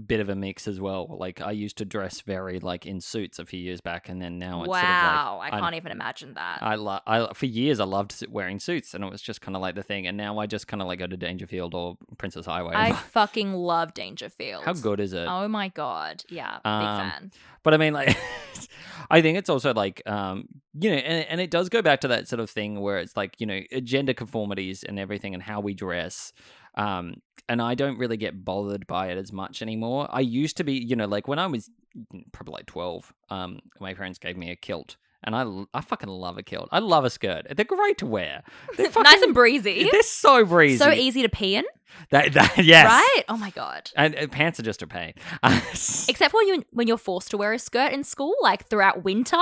Speaker 1: bit of a mix as well. Like I used to dress very like in suits a few years back, and then now it's
Speaker 2: wow
Speaker 1: sort of like
Speaker 2: i
Speaker 1: I'm-
Speaker 2: can't even imagine that
Speaker 1: I, I for years I loved wearing suits, and it was just kind of like the thing. And now I just kind of like go to Dangerfield or Princess Highway.
Speaker 2: I *laughs* fucking love Dangerfield.
Speaker 1: How good is it?
Speaker 2: Oh my god. Yeah, big
Speaker 1: Um,
Speaker 2: fan.
Speaker 1: But I mean, like, *laughs* I think it's also like, um, you know, and, and it does go back to that sort of thing where it's like, you know, gender conformities and everything and how we dress. Um, and I don't really get bothered by it as much anymore. I used to be, you know, like when I was probably like 12, um, my parents gave me a kilt. And I, I fucking love a kilt. I love a skirt. They're great to wear. They're *laughs*
Speaker 2: nice and breezy.
Speaker 1: They're so breezy.
Speaker 2: So easy to pee in,
Speaker 1: That, that, yes.
Speaker 2: right? Oh my god.
Speaker 1: And, and pants are just a pain. *laughs*
Speaker 2: Except for when you when you're forced to wear a skirt in school, like throughout winter.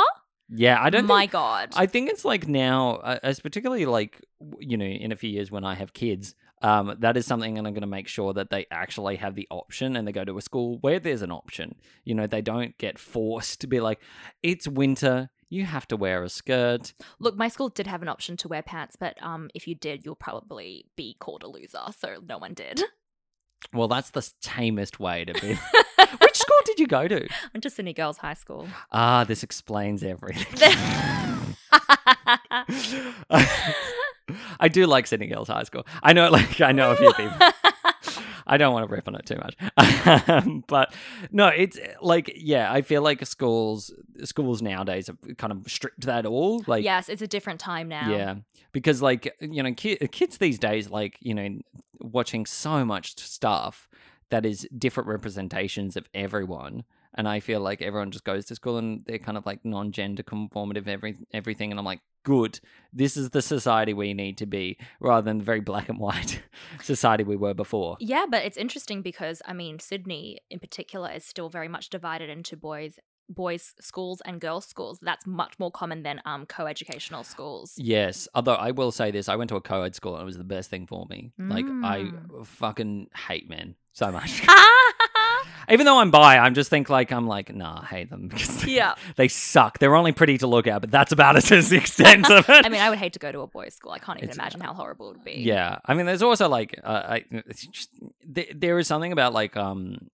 Speaker 1: yeah, I don't
Speaker 2: My
Speaker 1: think,
Speaker 2: god.
Speaker 1: I think it's like now, uh, as particularly like you know, in a few years when I have kids, um, that is something, and I'm going to make sure that they actually have the option, and they go to a school where there's an option. You know, they don't get forced to be like, it's winter, you have to wear a skirt.
Speaker 2: Look, my school did have an option to wear pants, but um, if you did, you'll probably be called a loser. So no one did.
Speaker 1: Well, that's the tamest way to be. *laughs* Which school did you go to?
Speaker 2: I went to Sydney Girls High School.
Speaker 1: Ah, this explains everything. *laughs* *laughs* I do like Sydney Girls High School. I know, *laughs* like, I know a few people. *laughs* I don't want to rip on it too much, Um, but no, it's like, yeah, I feel like schools, schools nowadays have kind of stripped that all. Like,
Speaker 2: yes, it's a different time now.
Speaker 1: yeah, because like you know, ki- kids these days, like you know, watching so much stuff that is different representations of everyone. And I feel like everyone just goes to school and they're kind of like non-gender conformative every everything, and I'm like, good. This is the society we need to be, rather than the very black and white *laughs* society we were before.
Speaker 2: Yeah, but it's interesting because I mean, Sydney in particular is still very much divided into boys boys schools and girls schools. That's much more common than um co-educational schools.
Speaker 1: Yes, although I will say this, I went to a co-ed school and it was the best thing for me. Like I
Speaker 2: Mm.
Speaker 1: fucking hate men so much. *laughs* *laughs* Even though I'm bi, I'm just think like I'm like, nah, I hate them *laughs* because they,
Speaker 2: yeah.
Speaker 1: they suck. They're only pretty to look at, but that's about it *laughs* as the extent of it.
Speaker 2: I mean, I would hate to go to a boys' school. I can't even
Speaker 1: It's-
Speaker 2: imagine how horrible it would be.
Speaker 1: yeah. I mean, there's also like, uh, I it's just, there, there is something about like, um,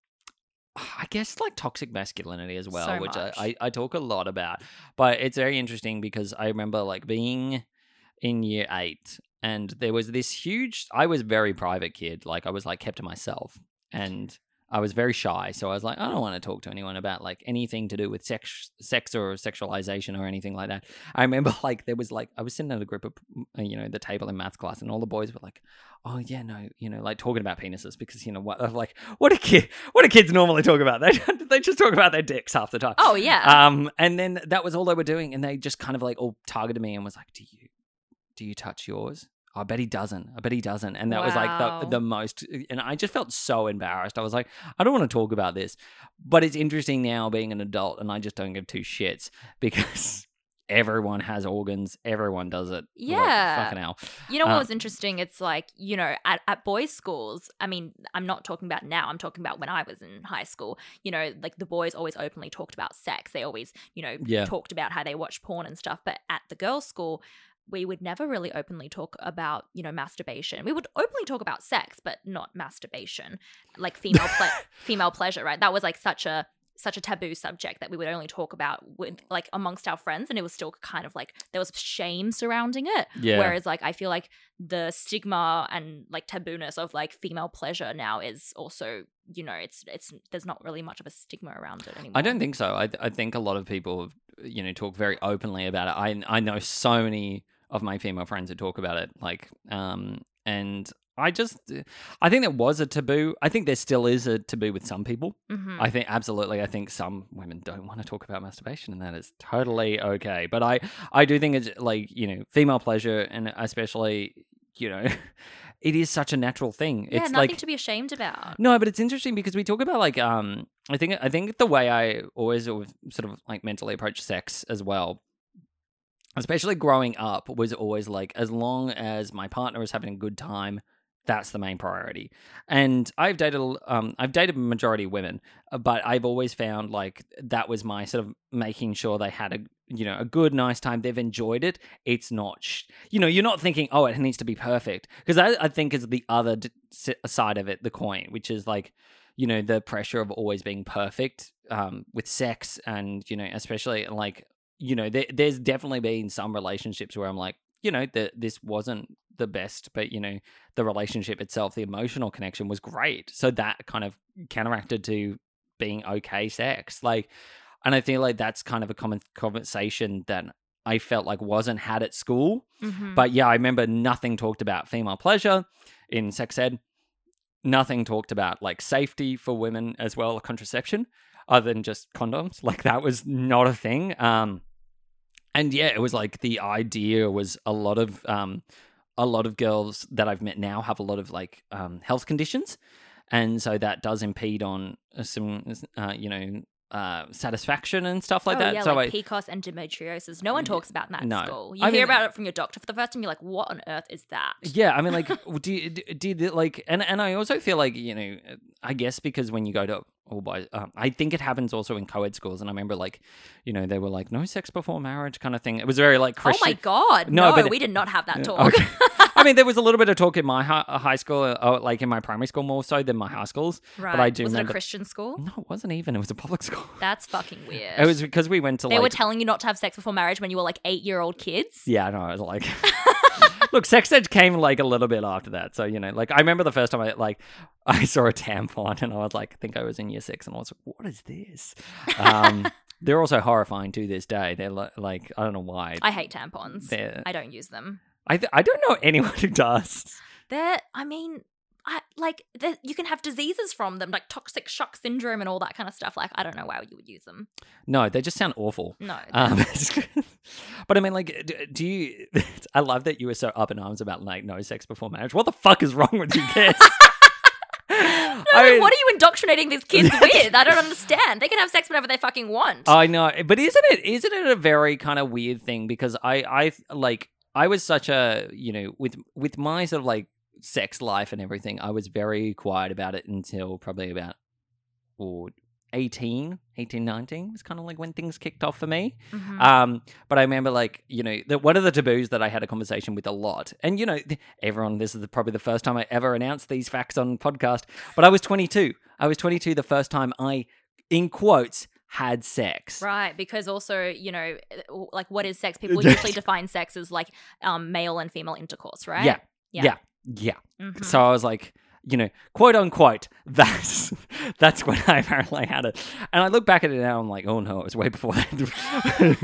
Speaker 1: I guess like toxic masculinity as well,
Speaker 2: So
Speaker 1: which I,
Speaker 2: much.
Speaker 1: I I talk a lot about. But it's very interesting because I remember like being in year eight, and there was this huge. I was a very private kid. Like I was like kept to myself, and I was very shy. So I was like, I don't want to talk to anyone about like anything to do with sex, sex or sexualization or anything like that. I remember *laughs* like there was like I was sitting at a group of uh, you know the table in math class, and all the boys were like, "Oh yeah, no, you know, like talking about penises because you know what, like what a kid, what do kids normally talk about? *laughs* They they just talk about their dicks half the time.
Speaker 2: Oh yeah.
Speaker 1: Um, and then that was all they were doing, and they just kind of like all targeted me and was like, "Do you, do you touch yours?" I bet he doesn't. I bet he doesn't. And that was like the the most. And I just felt so embarrassed. I was like, I don't want to talk about this. But it's interesting now being an adult, and I just don't give two shits because *laughs* everyone has organs. Everyone does it. Like,
Speaker 2: Yeah.
Speaker 1: fucking hell.
Speaker 2: You know what
Speaker 1: Uh,
Speaker 2: was interesting? It's like, you know, at, at boys' schools, I mean, I'm not talking about now, I'm talking about when I was in high school. You know, like the boys always openly talked about sex. They always, you know,
Speaker 1: Yeah.
Speaker 2: talked about how they watch porn and stuff. But at the girls' school, we would never really openly talk about, you know, masturbation. We would openly talk about sex, but not masturbation, like female ple- *laughs* female pleasure, right? That was like such a such a taboo subject that we would only talk about with like amongst our friends and it was still kind of like there was shame surrounding it
Speaker 1: Yeah.
Speaker 2: Whereas like I feel like the stigma and like tabooness of like female pleasure now is also, you know, it's it's there's not really much of a stigma around it anymore.
Speaker 1: I don't think so. I I think a lot of people, you know, talk very openly about it. I I know so many of my female friends who talk about it, like, um, and I just, I think there was a taboo. I think there still is a taboo with some people.
Speaker 2: Mhm.
Speaker 1: I think absolutely. I think some women don't want to talk about masturbation, and that is totally okay. But I, I do think it's like you know, female pleasure, and especially you know, *laughs* it is such a natural thing.
Speaker 2: yeah,
Speaker 1: it's
Speaker 2: nothing
Speaker 1: like
Speaker 2: to be ashamed about.
Speaker 1: no, but it's interesting because we talk about like um I think I think the way I always sort of like mentally approach sex as well especially growing up was always like as long as my partner is having a good time that's the main priority. And i've dated um i've dated a majority of women uh, but i've always found like that was my sort of making sure they had a you know a good nice time. They've enjoyed it. It's not sh- you know you're not thinking oh it needs to be perfect. Because I, I think is the other d- side of it the coin which is like you know the pressure of always being perfect um with sex and you know especially like you know, there, there's definitely been some relationships where I'm like, you know, that this wasn't the best, but you know, the relationship itself, the emotional connection was great. So that kind of counteracted to being okay sex. Like, and I feel like that's kind of a common conversation that I felt like wasn't had at school.
Speaker 2: Mhm.
Speaker 1: But yeah, I remember nothing talked about female pleasure in sex ed. nothing talked about like safety for women as well, contraception, other than just condoms. *laughs* Like that was not a thing. Um, and yeah, it was like the idea was a lot of um, a lot of girls that I've met now have a lot of like um, health conditions, and so that does impede on uh, some uh, you know uh, satisfaction and stuff like
Speaker 2: oh,
Speaker 1: that.
Speaker 2: Yeah,
Speaker 1: so
Speaker 2: like
Speaker 1: I,
Speaker 2: PCOS and endometriosis. No one talks about that in
Speaker 1: no.
Speaker 2: school. You
Speaker 1: I
Speaker 2: hear
Speaker 1: mean-
Speaker 2: about it from your doctor for the first time. You're like, what on earth is that?
Speaker 1: Yeah, I mean, like, *laughs* do you, do you, like, and and I also feel like you know, I guess because when you go to all boys, um, I think it happens also in co-ed schools, and I remember like, you know, they were like no sex before marriage kind of thing. It was very like Christian.
Speaker 2: Oh my god!
Speaker 1: No,
Speaker 2: No,
Speaker 1: but-
Speaker 2: we did not have that talk.
Speaker 1: okay. *laughs* I mean, there was a little bit of talk in my hi- uh, high school, uh, like in my primary school more so than my high schools.
Speaker 2: right?
Speaker 1: I do
Speaker 2: was
Speaker 1: remember-
Speaker 2: it a Christian school?
Speaker 1: No, it wasn't even. It was a public *laughs* school.
Speaker 2: That's fucking weird.
Speaker 1: It was because we went to
Speaker 2: They
Speaker 1: like.
Speaker 2: were telling you not to have sex before marriage when you were like eight year old kids.
Speaker 1: Yeah, no, I was like, *laughs* look, sex ed came like a little bit after that. So you know, like I remember the first time I like *laughs* I saw a tampon and I was like, I think I was in year six, and I was like, what is this? Um, they're also horrifying to this day. They're like, I don't know why.
Speaker 2: I hate tampons.
Speaker 1: They're,
Speaker 2: I don't use them.
Speaker 1: I th- I don't know *laughs* anyone who does.
Speaker 2: They're, I mean, I like you can have diseases from them, like toxic shock syndrome and all that kind of stuff. Like, I don't know why you would use them.
Speaker 1: No, they just sound awful.
Speaker 2: No.
Speaker 1: Um, *laughs* but I mean, like, d- do you? *laughs* I love that you were so up in arms about like no sex before marriage. What the fuck is wrong with you kids?
Speaker 2: No,
Speaker 1: I mean-
Speaker 2: what are you indoctrinating these kids with? I don't understand. They can have sex whenever they fucking want.
Speaker 1: I know, but isn't it isn't it a very kind of weird thing because I I like I was such a you know with with my sort of like sex life and everything I was very quiet about it until probably about or 18 18 19 was kind of like when things kicked off for me
Speaker 2: Mhm.
Speaker 1: um but I remember like you know that one of the taboos that I had a conversation with a lot and you know everyone this is the, probably the first time I ever announced these facts on podcast but I was 22 I was 22 the first time I in quotes had sex
Speaker 2: Right, because also, you know, uh, like what is sex? *laughs* People usually define sex as like um, male and female intercourse, right?
Speaker 1: Yeah.
Speaker 2: Yeah.
Speaker 1: Yeah. Yeah.
Speaker 2: Mhm.
Speaker 1: So I was like, you know, quote unquote, *laughs* that's that's when I apparently had it. And I look back at it now, I'm like, oh no, it was way before that.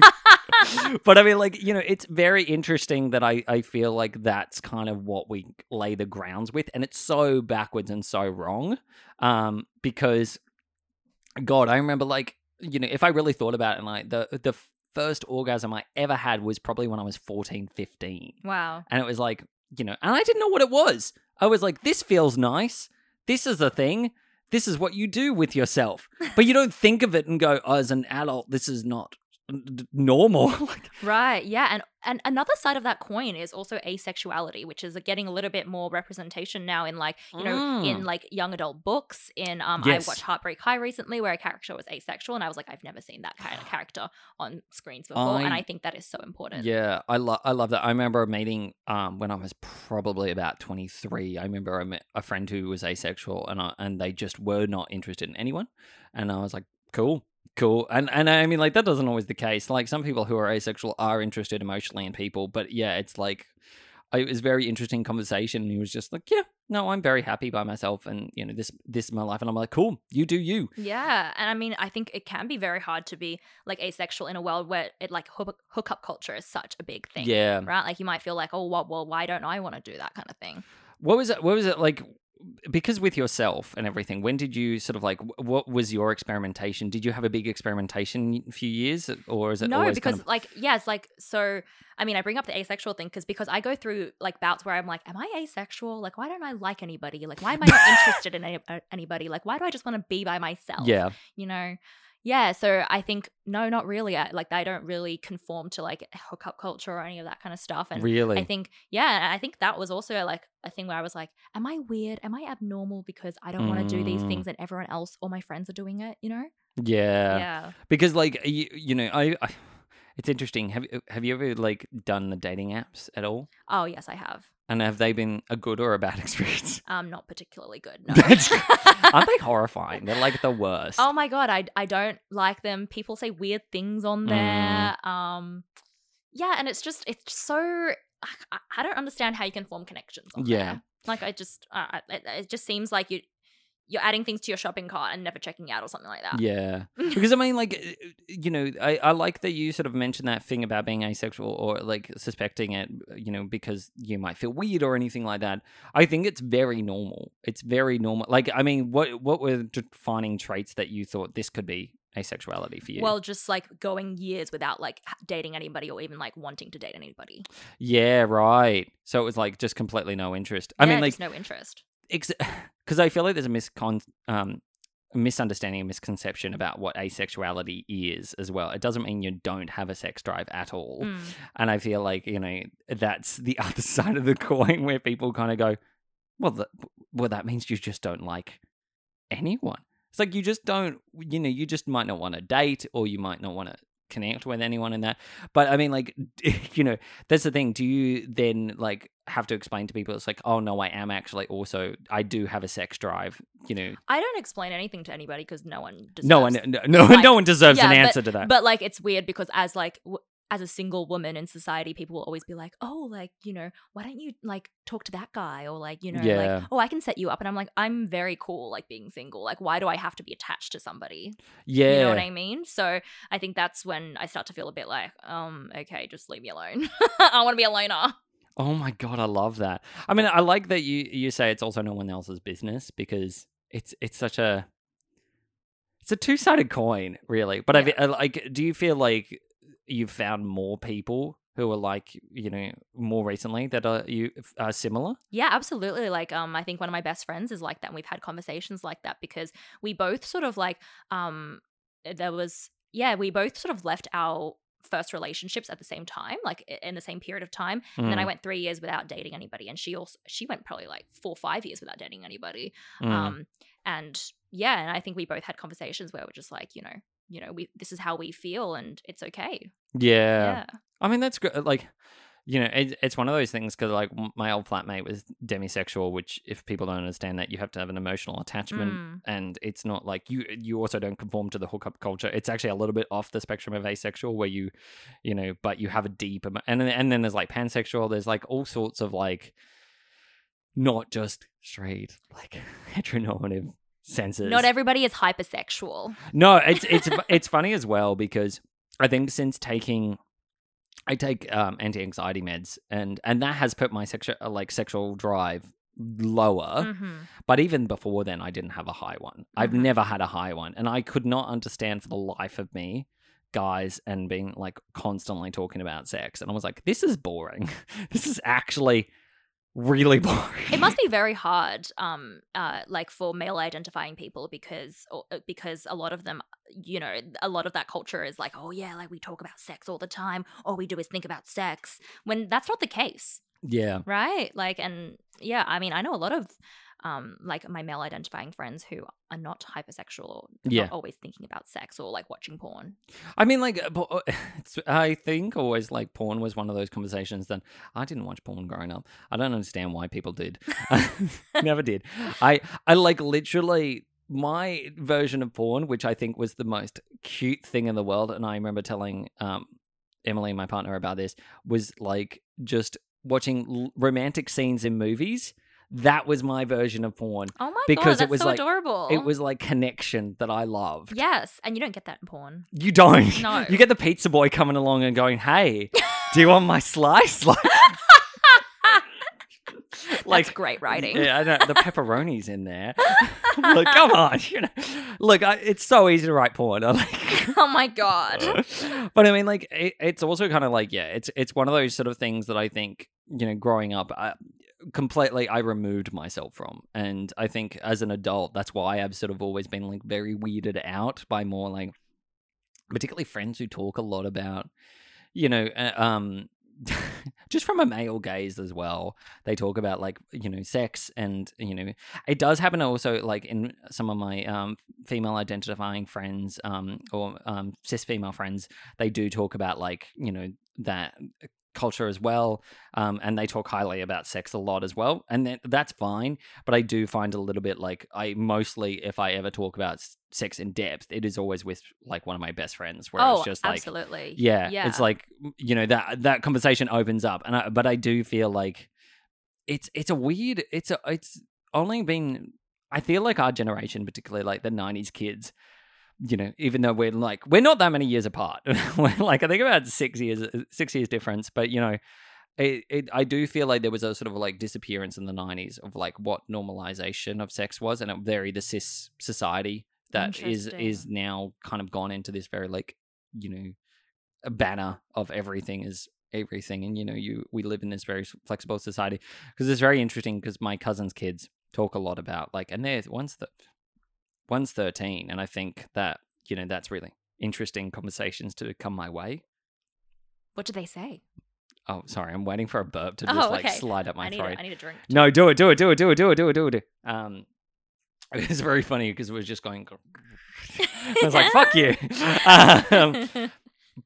Speaker 1: *laughs* but I mean, like, you know, it's very interesting that I, I feel like that's kind of what we lay the grounds with. And it's so backwards and so wrong. Um, because God, I remember like, you know, if I really thought about it, and like the the first orgasm I ever had was probably when I was 14, 15
Speaker 2: Wow.
Speaker 1: and it was like you know and i didn't know what it was. I was like this feels nice. This is a thing. This is what you do with yourself. But you don't think of it and go oh, as an adult this is not normal *laughs* Like,
Speaker 2: Right. Yeah. And and another side of that coin is also asexuality, which is getting a little bit more representation now in like you know in
Speaker 1: Mm.
Speaker 2: like young adult books. In um,
Speaker 1: Yes.
Speaker 2: I watched Heartbreak High recently, where a character was asexual, and I was like, I've never seen that kind of *sighs* character on screens before, and
Speaker 1: I-
Speaker 2: I think that is so important.
Speaker 1: yeah i love i love that i remember a meeting um when i was probably about 23 i remember i met a friend who was asexual and I, and they just were not interested in anyone and i was like cool cool and and i mean like that doesn't always the case like some people who are asexual are interested emotionally in people but yeah it's like uh, it was a very interesting conversation and he was just like yeah no i'm very happy by myself and you know this this is my life and i'm like cool you do you
Speaker 2: Yeah, and I mean, I think it can be very hard to be like asexual in a world where it like hook- hookup culture is such a big thing.
Speaker 1: yeah
Speaker 2: Right? Like you might feel like, oh, well, well why don't I want to do that kind of thing?
Speaker 1: What was it? What was it like? Because with yourself and everything, when did you sort of like? What was your experimentation? Did you have a big experimentation few years, or is it
Speaker 2: no, because
Speaker 1: kind of?
Speaker 2: like yeah, it's like so. I mean, I bring up the asexual thing because because I go through like bouts where I'm like, am I asexual? Like, why don't I like anybody? Like, why am I not *laughs* interested in any, uh, anybody? Like, why do I just want to be by myself?
Speaker 1: Yeah,
Speaker 2: you know. Yeah, so I think no, not really. I, like, they don't really conform to like hookup culture or any of that kind of stuff. And
Speaker 1: really.
Speaker 2: I think, yeah, I think that was also like a thing where I was like, am I weird? Am I abnormal because I don't want to do these
Speaker 1: Mm.
Speaker 2: things and everyone else or my friends are doing it, you know?
Speaker 1: yeah.
Speaker 2: yeah.
Speaker 1: because like you, you know, I, I, it's interesting. Have you have you ever like done the dating apps at all?
Speaker 2: Oh, yes, I have.
Speaker 1: And have they been a good or a bad *laughs* experience?
Speaker 2: Um, not particularly good. No. *laughs*
Speaker 1: Aren't they horrifying? They're like the worst.
Speaker 2: oh my god, I I don't like them. People say weird things on there. Um, yeah, and it's just it's so I, I don't understand how you can form connections. On
Speaker 1: Yeah.
Speaker 2: there. like I just uh, it, it just seems like you you're adding things to your shopping cart and never checking out or something like that.
Speaker 1: Yeah. *laughs* Because I mean, like, uh, you know, I, I like that you sort of mentioned that thing about being asexual or like suspecting it, you know, because you might feel weird or anything like that. I think it's very normal. It's very normal. Like, I mean, what what were defining traits that you thought this could be asexuality for you?
Speaker 2: Well, just like going years without like dating anybody or even like wanting to date anybody.
Speaker 1: yeah, right. So it was like just completely no interest. I
Speaker 2: Yeah,
Speaker 1: mean, like,
Speaker 2: no interest.
Speaker 1: Because *laughs* I feel like there's a miscon um misunderstanding and misconception about what asexuality is as well. It doesn't mean you don't have a sex drive at all.
Speaker 2: Mm.
Speaker 1: And I feel like, you know, that's the *laughs* other side of the coin where people kind of go, well, the, well, that means you just don't like anyone. It's like you just don't, you know, you just might not want to date or you might not want to connect with anyone in that. But I mean, like, *laughs* you know, that's the thing. Do you then like have to explain to people? It's like, oh no, I am actually also, I do have a sex drive. You know,
Speaker 2: I don't explain anything to anybody because no one deserves.
Speaker 1: no one, no, no,
Speaker 2: like-
Speaker 1: no one deserves
Speaker 2: Yeah,
Speaker 1: an
Speaker 2: but-
Speaker 1: answer to that.
Speaker 2: But like, it's weird because as like. W- as a single woman in society, people will always be like, "Oh, like you know, why don't you like talk to that guy?" Or like you know,
Speaker 1: Yeah.
Speaker 2: like, "Oh, I can set you up." And I'm like, I'm very cool, like being single. Like, why do I have to be attached to somebody?
Speaker 1: yeah,
Speaker 2: You know what I mean? So I think that's when I start to feel a bit like, um, okay, just leave me alone. *laughs* I want to be a loner.
Speaker 1: Oh my god, I love that. I mean, I like that you you say it's also no one else's business because it's it's such a it's a two sided coin, really. But I I like, do you feel like you've found more people who are like you know more recently that are you are similar?
Speaker 2: Yeah, absolutely. Like, um, I think one of my best friends is like that. And we've had conversations like that because we both sort of like, um, there was, yeah, we both sort of left our first relationships at the same time, like in the same period of time. And then I
Speaker 1: Mm,
Speaker 2: went three years without dating anybody, and she also she went probably like four, five years without dating anybody.
Speaker 1: mm.
Speaker 2: Um, and yeah, and I think we both had conversations where we're just like, you know, you know, we this is how we feel, and it's okay.
Speaker 1: yeah.
Speaker 2: Yeah,
Speaker 1: I mean, that's good. Like, you know, it, it's one of those things because, like, my old flatmate was demisexual, which, if people don't understand that, you have to have an emotional attachment,
Speaker 2: Mm.
Speaker 1: and it's not like you. You also don't conform to the hookup culture. It's actually a little bit off the spectrum of asexual, where you, you know, but you have a deep, emo- and then, and then there's like pansexual. There's like all sorts of like, not just straight, like *laughs* heteronormative senses.
Speaker 2: not everybody is hypersexual.
Speaker 1: No, *laughs* it's it's it's funny as well because I think since taking I take um, anti-anxiety meds and and that has put my sexual like sexual drive lower.
Speaker 2: Mhm.
Speaker 1: But even before then I didn't have a high one. I've
Speaker 2: Mhm.
Speaker 1: never had a high one and I could not understand for the life of me guys and being like constantly talking about sex and I was like this is boring. *laughs* this is actually really *laughs* boring.
Speaker 2: It must be very hard, um, uh, like for male identifying people because or, uh, because a lot of them, you know, a lot of that culture is like, oh yeah, like we talk about sex all the time. All we do is think about sex. When that's not the case,
Speaker 1: yeah.
Speaker 2: right? Like, and yeah, I mean, I know a lot of, um, like my male identifying friends who are not hypersexual or
Speaker 1: Yeah.
Speaker 2: not always thinking about sex or like watching porn.
Speaker 1: I mean, like, uh, uh, *laughs* it's, I think always like porn was one of those conversations that I didn't watch porn growing up. I don't understand why people did. *laughs* Never did. I, I like literally my version of porn, which I think was the most cute thing in the world. And I remember telling um, Emily, my partner, about this was like just watching l- romantic scenes in movies. That was my version of porn.
Speaker 2: Oh my
Speaker 1: Because
Speaker 2: god,
Speaker 1: it was
Speaker 2: so
Speaker 1: like-
Speaker 2: adorable.
Speaker 1: It was like connection that I loved.
Speaker 2: yes, and you don't get that in porn.
Speaker 1: You don't.
Speaker 2: No. *laughs*
Speaker 1: You get the pizza boy coming along and going, "Hey, do you want my slice?" *laughs* Like,
Speaker 2: That's great writing.
Speaker 1: yeah, I know the pepperoni's in there. *laughs* like, come on, you know. Look, I, it's so easy to write porn. I'm like,
Speaker 2: oh my god.
Speaker 1: but I mean, like, it, it's also kind of like, yeah, it's it's one of those sort of things that I think, you know, growing up, I, completely I removed myself from, and I think as an adult, that's why I've sort of always been like very weirded out by more like, particularly friends who talk a lot about, you know, uh, um. *laughs* just from a male gaze as well they talk about like you know sex and you know it does happen also like in some of my um female identifying friends um or um cis female friends they do talk about like you know that culture as well um and they talk highly about sex a lot as well and that, that's fine but i do find a little bit like i mostly if i ever talk about sex in depth it is always with like one of my best friends where
Speaker 2: oh,
Speaker 1: it's just like
Speaker 2: absolutely.
Speaker 1: yeah,
Speaker 2: Yeah.
Speaker 1: it's like you know that that conversation opens up and I, but i do feel like it's it's a weird it's a it's only been I feel like our generation, particularly like the '90s kids, you know, even though we're like we're not that many years apart, *laughs* we're like I think about six years, six years difference, but you know. It, it, I do feel like there was a sort of like disappearance in the 90s of like what normalization of sex was and a very the cis society that is is now kind of gone into this very like you know banner of everything is everything and you know you we live in this very flexible society because it's very interesting because my cousin's kids talk a lot about like and they're one's the one's 13 and i think that you know that's really interesting conversations to come my way.
Speaker 2: What do they say?
Speaker 1: Oh sorry i'm waiting for a burp to just
Speaker 2: oh, okay.
Speaker 1: like slide up my
Speaker 2: I
Speaker 1: throat
Speaker 2: a, I need a drink.
Speaker 1: No do it do it do it do it do it do it do it um *laughs* it. Was very funny because it was just going *laughs* i was like fuck you. *laughs* Um,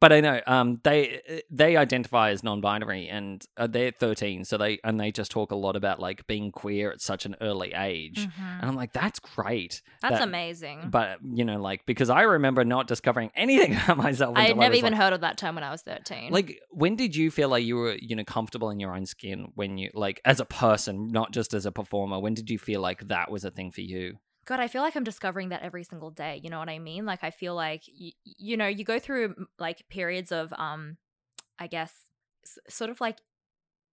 Speaker 1: but I know um, they they identify as non-binary, and uh, they're thirteen, so they and they just talk a lot about like being queer at such an early age,
Speaker 2: Mhm.
Speaker 1: and I'm like, "That's great."
Speaker 2: That's
Speaker 1: that-
Speaker 2: amazing.
Speaker 1: But you know, like because I remember not discovering anything *laughs* about myself.
Speaker 2: I had never
Speaker 1: was,
Speaker 2: even
Speaker 1: like,
Speaker 2: heard of that term when I was 13.
Speaker 1: like when did you feel like you were you know comfortable in your own skin when you like as a person not just as a performer when did you feel like that was a thing for you
Speaker 2: God, I feel like I'm discovering that every single day. You know what I mean? Like I feel like y- you know, you go through like periods of um I guess s- sort of like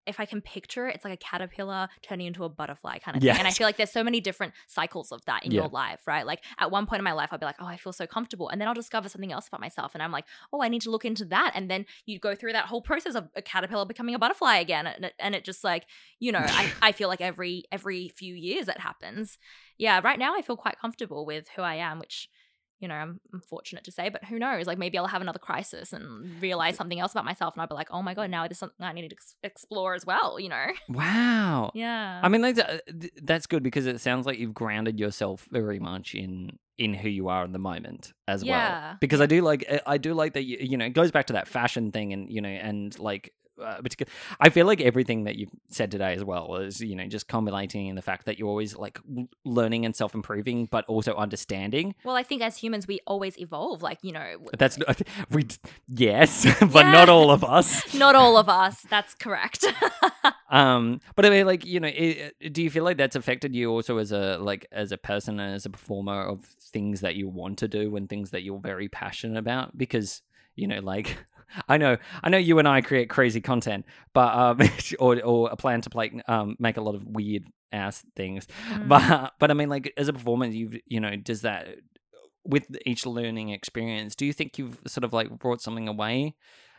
Speaker 2: if I can picture it, it's like a caterpillar turning into a butterfly kind of thing. And I feel like there's so many different cycles of that in
Speaker 1: Yeah.
Speaker 2: your life, right? Like at one point in my life, I'll be like, oh, I feel so comfortable. And then I'll discover something else about myself. And I'm like, oh, I need to look into that. And then you go through that whole process of a caterpillar becoming a butterfly again. And it, and it just like, you know, I, *laughs* I feel like every every few years it happens. Yeah, right now I feel quite comfortable with who I am, which you know, I'm, I'm fortunate to say, but who knows? Like maybe I'll have another crisis and realize something else about myself, and I'll be like, oh my god, now there's something I need to ex- explore as well. You know?
Speaker 1: wow *laughs*
Speaker 2: Yeah.
Speaker 1: I mean, that's, uh, th- that's good because it sounds like you've grounded yourself very much in in who you are in the moment as well. Because I do like I do like that you, you know it goes back to that fashion thing and you know and like uh, particular. I feel like everything that you've said today as well is you know just culminating in the fact that you're always like learning and self improving, but also understanding.
Speaker 2: well, I think as humans, we always evolve. Like you know,
Speaker 1: That's we yes, *laughs* but
Speaker 2: Yeah.
Speaker 1: not all of us. *laughs*
Speaker 2: not all of us. That's correct. *laughs*
Speaker 1: Um, but I mean, like you know, it, it- do you feel like that's affected you also as a like as a person and as a performer of things that you want to do and things that you're very passionate about? Because you know, like I know, I know you and I create crazy content, but um, *laughs* or or a plan to play um make a lot of weird ass things,
Speaker 2: Mm.
Speaker 1: but but I mean, like as a performer, you've you know, does that with each learning experience? Do you think you've sort of like brought something away?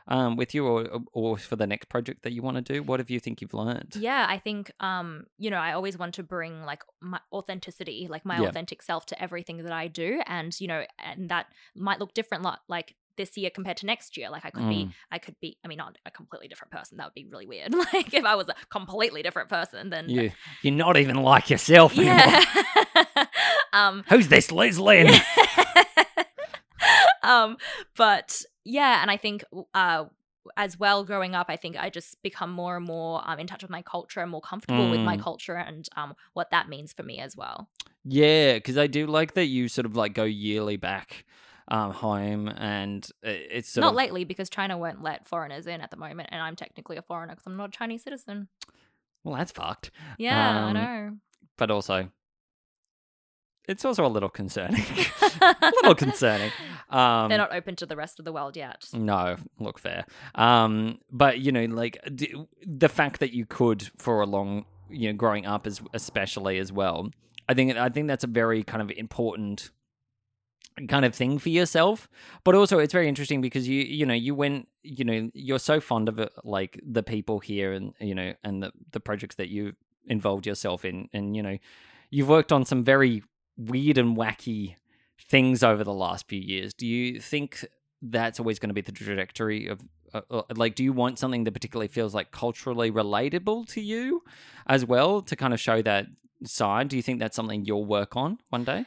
Speaker 1: Um, with you, or or for the next project that you want to do, what have you think you've learned?
Speaker 2: Yeah, I think um, you know, I always want to bring like my authenticity, like my
Speaker 1: Yeah.
Speaker 2: authentic self to everything that I do. And, you know, and that might look different like this year compared to next year. Like I could be
Speaker 1: Mm.
Speaker 2: I could be I mean not a completely different person. That would be really weird. *laughs* Like if I was a completely different person then
Speaker 1: You you're not even like yourself anymore.
Speaker 2: Yeah. *laughs* um
Speaker 1: Who's this Liz Lin? *laughs*
Speaker 2: um but yeah and i think uh as well growing up i think i just become more and more um, in touch with my culture and more comfortable with my
Speaker 1: Mm.
Speaker 2: culture and um what that means for me as well
Speaker 1: yeah, because I do like that you sort of like go yearly back um, home, and it's
Speaker 2: not
Speaker 1: of
Speaker 2: lately because china won't let foreigners in at the moment and i'm technically a foreigner because i'm not a chinese citizen
Speaker 1: well, that's fucked.
Speaker 2: yeah
Speaker 1: Um,
Speaker 2: i know
Speaker 1: But also, it's also a little concerning. *laughs* a little concerning. *laughs* Um,
Speaker 2: they're not open to the rest of the world yet
Speaker 1: No, look fair. Um, but you know, like d- the fact that you could for a long, you know, growing up as especially as well. I think I think that's a very kind of important kind of thing for yourself. But also, it's very interesting because you you know you went you know you're so fond of it, like the people here and you know and the the projects that you involved yourself in, and you know you've worked on some very weird and wacky things over the last few years. Do you think that's always going to be the trajectory of uh, uh, like do you want something that particularly feels like culturally relatable to you as well to kind of show that side do you think that's something you'll work on one day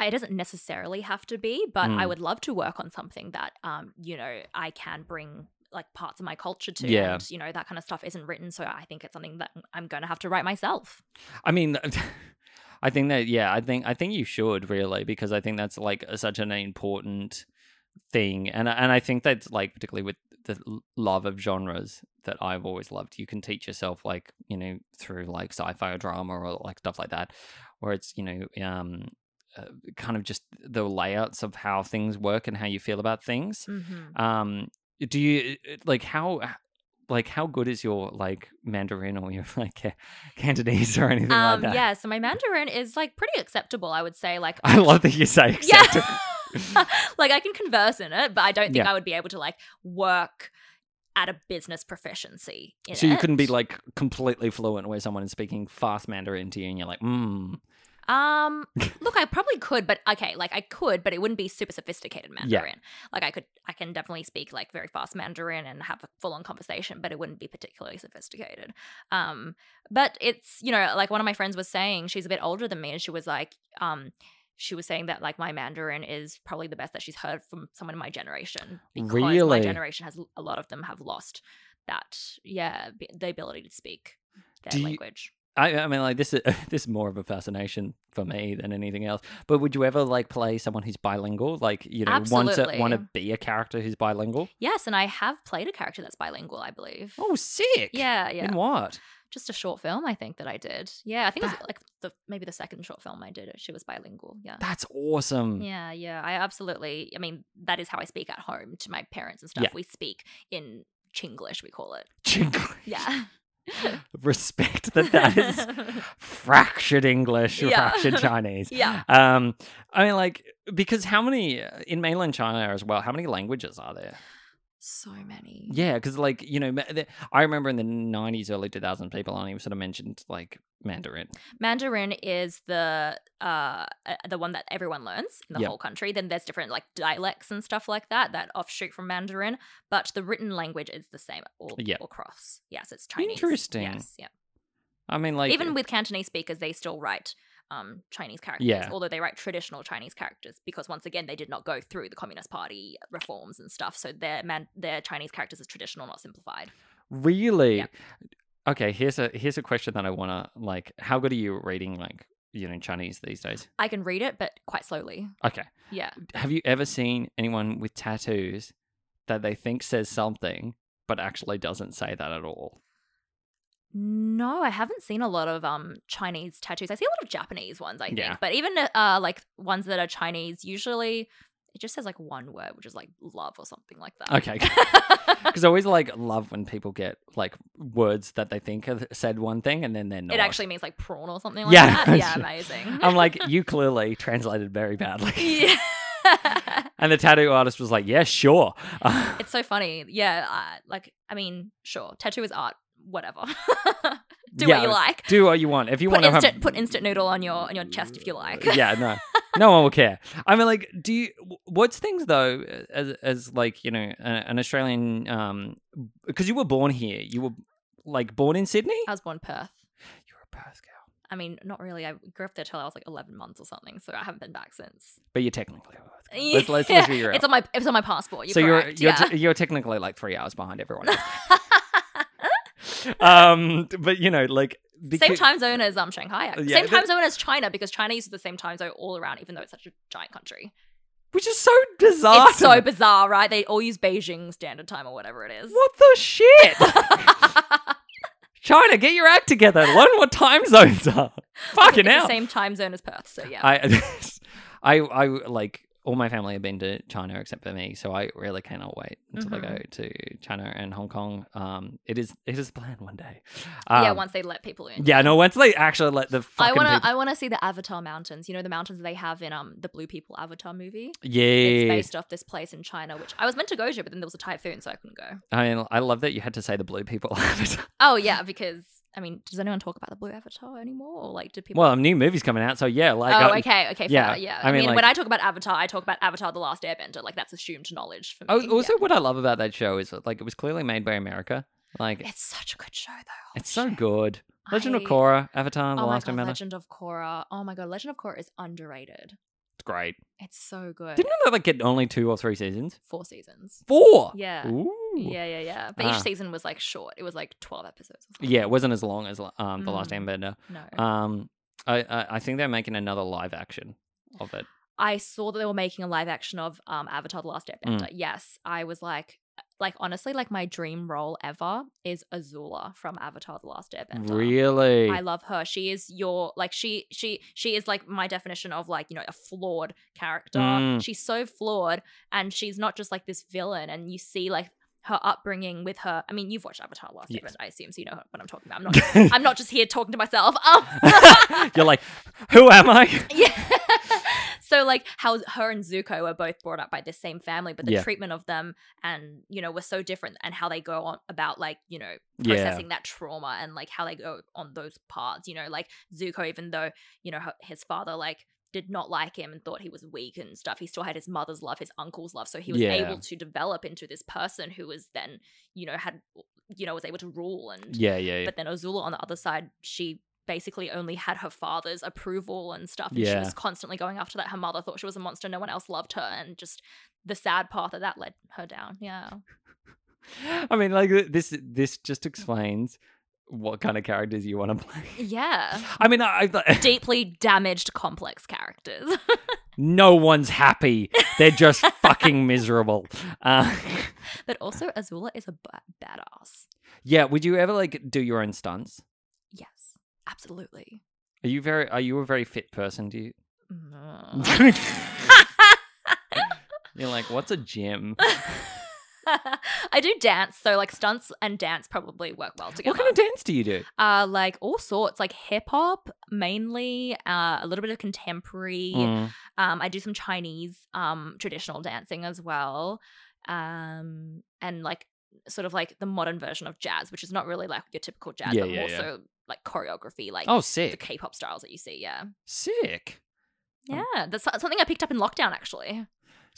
Speaker 2: it doesn't necessarily have to be, but I
Speaker 1: Mm.
Speaker 2: would love to work on something that, um, you know, I can bring like parts of my culture to.
Speaker 1: Yeah.
Speaker 2: And, you know, that kind of stuff isn't written. So I think it's something that I'm going to have to write myself.
Speaker 1: i mean *laughs* i think that yeah i think i think you should really because i think that's like such an important thing and and i think that's like particularly with the love of genres that i've always loved you can teach yourself like you know through like sci-fi or drama or like stuff like that where it's you know um uh, kind of just the layouts of how things work and how you feel about things.
Speaker 2: hmm
Speaker 1: Um, do you like how like how good is your like Mandarin or your *laughs* like Ca- Cantonese or anything
Speaker 2: Um,
Speaker 1: like that?
Speaker 2: yeah, so my Mandarin is like pretty acceptable, I would say. Like,
Speaker 1: I love that you say *laughs* acceptable.
Speaker 2: yeah, *laughs* like I can converse in it, but I don't think
Speaker 1: Yeah.
Speaker 2: I would be able to like work at a business proficiency.
Speaker 1: So you couldn't be like completely fluent where someone is speaking fast Mandarin to you and you're like, mm.
Speaker 2: Um, *laughs* look, I probably could, but okay, like I could, but it wouldn't be super sophisticated Mandarin. Like I could, I can definitely speak like very fast Mandarin and have a full on conversation, but it wouldn't be particularly sophisticated. Um, but it's you know, like one of my friends was saying, she's a bit older than me, and she was like, um, she was saying that like my Mandarin is probably the best that she's heard from someone in my generation because
Speaker 1: Really?
Speaker 2: my generation has a lot of them have lost that, yeah, the ability to speak their
Speaker 1: Do you-
Speaker 2: language.
Speaker 1: I, I mean, like this is *laughs* this is more of a fascination for me than anything else. But would you ever like play someone who's bilingual? Like you know, want to want to be a character who's bilingual?
Speaker 2: Yes, and I have played a character that's bilingual, I believe.
Speaker 1: Oh, sick!
Speaker 2: Yeah, yeah.
Speaker 1: In what?
Speaker 2: Just a short film, I think that I did. Yeah, I think it was like the maybe the second short film I did. She was bilingual. Yeah.
Speaker 1: That's awesome.
Speaker 2: Yeah, yeah. I absolutely. I mean, that is how I speak at home to my parents and stuff.
Speaker 1: Yeah.
Speaker 2: We speak in Chinglish, we call it.
Speaker 1: Chinglish.
Speaker 2: Yeah. *laughs*
Speaker 1: Respect that that is fractured English,
Speaker 2: Yeah.
Speaker 1: fractured *laughs* Chinese.
Speaker 2: yeah.
Speaker 1: Um, I mean, like because how many in mainland China as well? How many languages are there?
Speaker 2: So many.
Speaker 1: Yeah, because like you know, I remember in the '90s, early 2000s, people only sort of mentioned like Mandarin.
Speaker 2: Mandarin is the uh uh, the one that everyone learns in the
Speaker 1: Yep.
Speaker 2: whole country. Then there's different like dialects and stuff like that that offshoot from Mandarin, but the written language is the same all,
Speaker 1: Yep.
Speaker 2: all across. Yes, it's Chinese.
Speaker 1: Interesting.
Speaker 2: Yes, yeah.
Speaker 1: I mean, like
Speaker 2: Even with Cantonese speakers, they still write um Chinese characters,
Speaker 1: Yeah.
Speaker 2: although they write traditional Chinese characters because once again they did not go through the Communist Party reforms and stuff. So their man their Chinese characters are traditional, not simplified.
Speaker 1: really.
Speaker 2: Yeah.
Speaker 1: Okay, here's a here's a question that I want to like. How good are you at reading like you know Chinese these days?
Speaker 2: I can read it, but quite slowly.
Speaker 1: Okay,
Speaker 2: Yeah.
Speaker 1: have you ever seen anyone with tattoos that they think says something but actually doesn't say that at all?
Speaker 2: No, I haven't seen a lot of um Chinese tattoos. I see a lot of Japanese ones, I think.
Speaker 1: Yeah.
Speaker 2: But even uh like ones that are Chinese, usually it just says like one word, which is like love or something like that.
Speaker 1: Okay. *laughs* Because I always like love when people get like words that they think have said one thing and then they're not.
Speaker 2: it actually means like prawn or something like
Speaker 1: Yeah.
Speaker 2: that. Yeah, amazing.
Speaker 1: I'm like, *laughs* you clearly translated very badly.
Speaker 2: yeah. *laughs*
Speaker 1: And the tattoo artist was like, yeah, sure.
Speaker 2: it's so funny. Yeah, uh, like I mean, sure, tattoo is art. Whatever. *laughs* Do
Speaker 1: Yeah,
Speaker 2: what you like.
Speaker 1: Do what you want. If you
Speaker 2: Put
Speaker 1: want to have.
Speaker 2: put instant noodle on your on your chest if you like.
Speaker 1: yeah, no. *laughs* No one will care. I mean, like, do you. What's things, though, as, as like, you know, an Australian. um Because you were born here. You were, like, born in Sydney?
Speaker 2: I was born Perth.
Speaker 1: You're a Perth girl.
Speaker 2: I mean, not really. I grew up there till I was like 11 months or something, so I haven't been back since.
Speaker 1: But you're technically a Perth girl. Let's, let's, *laughs* let's figure it
Speaker 2: it's on my it's on my passport. You're
Speaker 1: so
Speaker 2: correct.
Speaker 1: you're you're, te- you're technically like three hours behind everyone. Um, but you know, like
Speaker 2: same time zone as um Shanghai. actually.
Speaker 1: Yeah,
Speaker 2: same time zone as China because China uses the same time zone all around, even though it's such a giant country.
Speaker 1: which is so bizarre.
Speaker 2: it's so bizarre, right? They all use Beijing Standard Time or whatever it is.
Speaker 1: What the shit? *laughs* *laughs* China, get your act together. Learn what time zones are. *laughs* Fucking hell.
Speaker 2: the same time zone as Perth, so yeah.
Speaker 1: I, I, I like all my family have been to China except for me, so I really cannot wait until I
Speaker 2: Mhm.
Speaker 1: go to China and Hong Kong. Um, it is it is planned one day.
Speaker 2: yeah,
Speaker 1: Um,
Speaker 2: once they let people in.
Speaker 1: yeah, no, once they actually let the
Speaker 2: I wanna
Speaker 1: people-
Speaker 2: I wanna see the Avatar mountains. You know the mountains they have in um the Blue People Avatar movie. Yeah, it's
Speaker 1: yeah.
Speaker 2: based off this place in China, which I was meant to go to, but then there was a typhoon, so I couldn't go.
Speaker 1: I mean, I love that you had to say the blue people. *laughs*
Speaker 2: Oh yeah, because I mean, does anyone talk about the Blue Avatar anymore, or like do people?
Speaker 1: well, a new movie's coming out, so yeah, like
Speaker 2: oh, okay, okay,
Speaker 1: yeah,
Speaker 2: fair, yeah.
Speaker 1: I
Speaker 2: I,
Speaker 1: mean, like-
Speaker 2: when I talk about Avatar, I talk about Avatar: The Last Airbender. Like that's assumed knowledge for me.
Speaker 1: Oh, also,
Speaker 2: yeah.
Speaker 1: what I love about that show is like it was clearly made by America. Like it's,
Speaker 2: such a good show, though.
Speaker 1: It's
Speaker 2: so shit.
Speaker 1: good. Legend of
Speaker 2: I-
Speaker 1: Korra, Avatar, The
Speaker 2: Oh my
Speaker 1: Last
Speaker 2: god,
Speaker 1: Airbender.
Speaker 2: Legend of Korra. Oh my god, Legend of Korra is underrated.
Speaker 1: Great.
Speaker 2: It's so good.
Speaker 1: Didn't it like get only two or three seasons?
Speaker 2: Four seasons.
Speaker 1: Four.
Speaker 2: Yeah.
Speaker 1: Ooh.
Speaker 2: Yeah, yeah, yeah. But
Speaker 1: Ah.
Speaker 2: each season was like short. It was like twelve episodes. Or something.
Speaker 1: Yeah, it wasn't as long as um The Last
Speaker 2: Mm.
Speaker 1: Airbender.
Speaker 2: No.
Speaker 1: Um, I, I I think they're making another live action of it.
Speaker 2: I saw that they were making a live action of um, Avatar: The Last
Speaker 1: Mm.
Speaker 2: Airbender. Yes, I was like, like honestly, like my dream role ever is Azula from Avatar: The Last Airbender.
Speaker 1: Really?
Speaker 2: I love her. She is your like she she she is like my definition of like, you know, a flawed character.
Speaker 1: Mm.
Speaker 2: She's so flawed and she's not just like this villain and you see like her upbringing with her. I mean, you've watched Avatar: The Last
Speaker 1: Yes.
Speaker 2: Airbender, I assume, so you know what I'm talking about. I'm not just, *laughs* I'm not just here talking to myself. Um, *laughs*
Speaker 1: You're like, who am I? *laughs*
Speaker 2: yeah. So like how her and Zuko were both brought up by the same family, but the
Speaker 1: Yeah.
Speaker 2: treatment of them and you know were so different, and how they go on about like you know
Speaker 1: Yeah.
Speaker 2: processing that trauma and like how they go on those paths. You know, like Zuko, even though you know his father like did not like him and thought he was weak and stuff, he still had his mother's love, his uncle's love, so he was
Speaker 1: Yeah.
Speaker 2: able to develop into this person who was then you know had you know was able to rule and
Speaker 1: Yeah, yeah, yeah.
Speaker 2: but then Azula on the other side, she basically only had her father's approval and stuff. And she was constantly going after that. Her mother thought she was a monster. No one else loved her. And just the sad path that that led her down. Yeah. *laughs*
Speaker 1: I mean, like this. This just explains what kind of characters you want to play.
Speaker 2: Yeah. *laughs*
Speaker 1: I mean, I, I *laughs*
Speaker 2: Deeply damaged, complex characters.
Speaker 1: no one's happy. They're just fucking miserable. Uh,
Speaker 2: but also, Azula is a badass.
Speaker 1: yeah. Would you ever like do your own stunts?
Speaker 2: Absolutely.
Speaker 1: Are you very? Are you a very fit person? Do you?
Speaker 2: Mm. *laughs*
Speaker 1: You're *laughs* like, what's a gym? *laughs*
Speaker 2: I do dance, so like stunts and dance probably work well together.
Speaker 1: What kind of dance do you do?
Speaker 2: uh like all sorts like hip hop mainly uh a little bit of contemporary
Speaker 1: Mm.
Speaker 2: um i do some chinese um traditional dancing as well um and like sort of like the modern version of jazz which is not really like your typical jazz
Speaker 1: Yeah,
Speaker 2: but
Speaker 1: yeah,
Speaker 2: more
Speaker 1: yeah.
Speaker 2: so like choreography like
Speaker 1: Oh, sick.
Speaker 2: the k-pop styles that you see yeah
Speaker 1: Sick.
Speaker 2: Yeah that's something i picked up in lockdown actually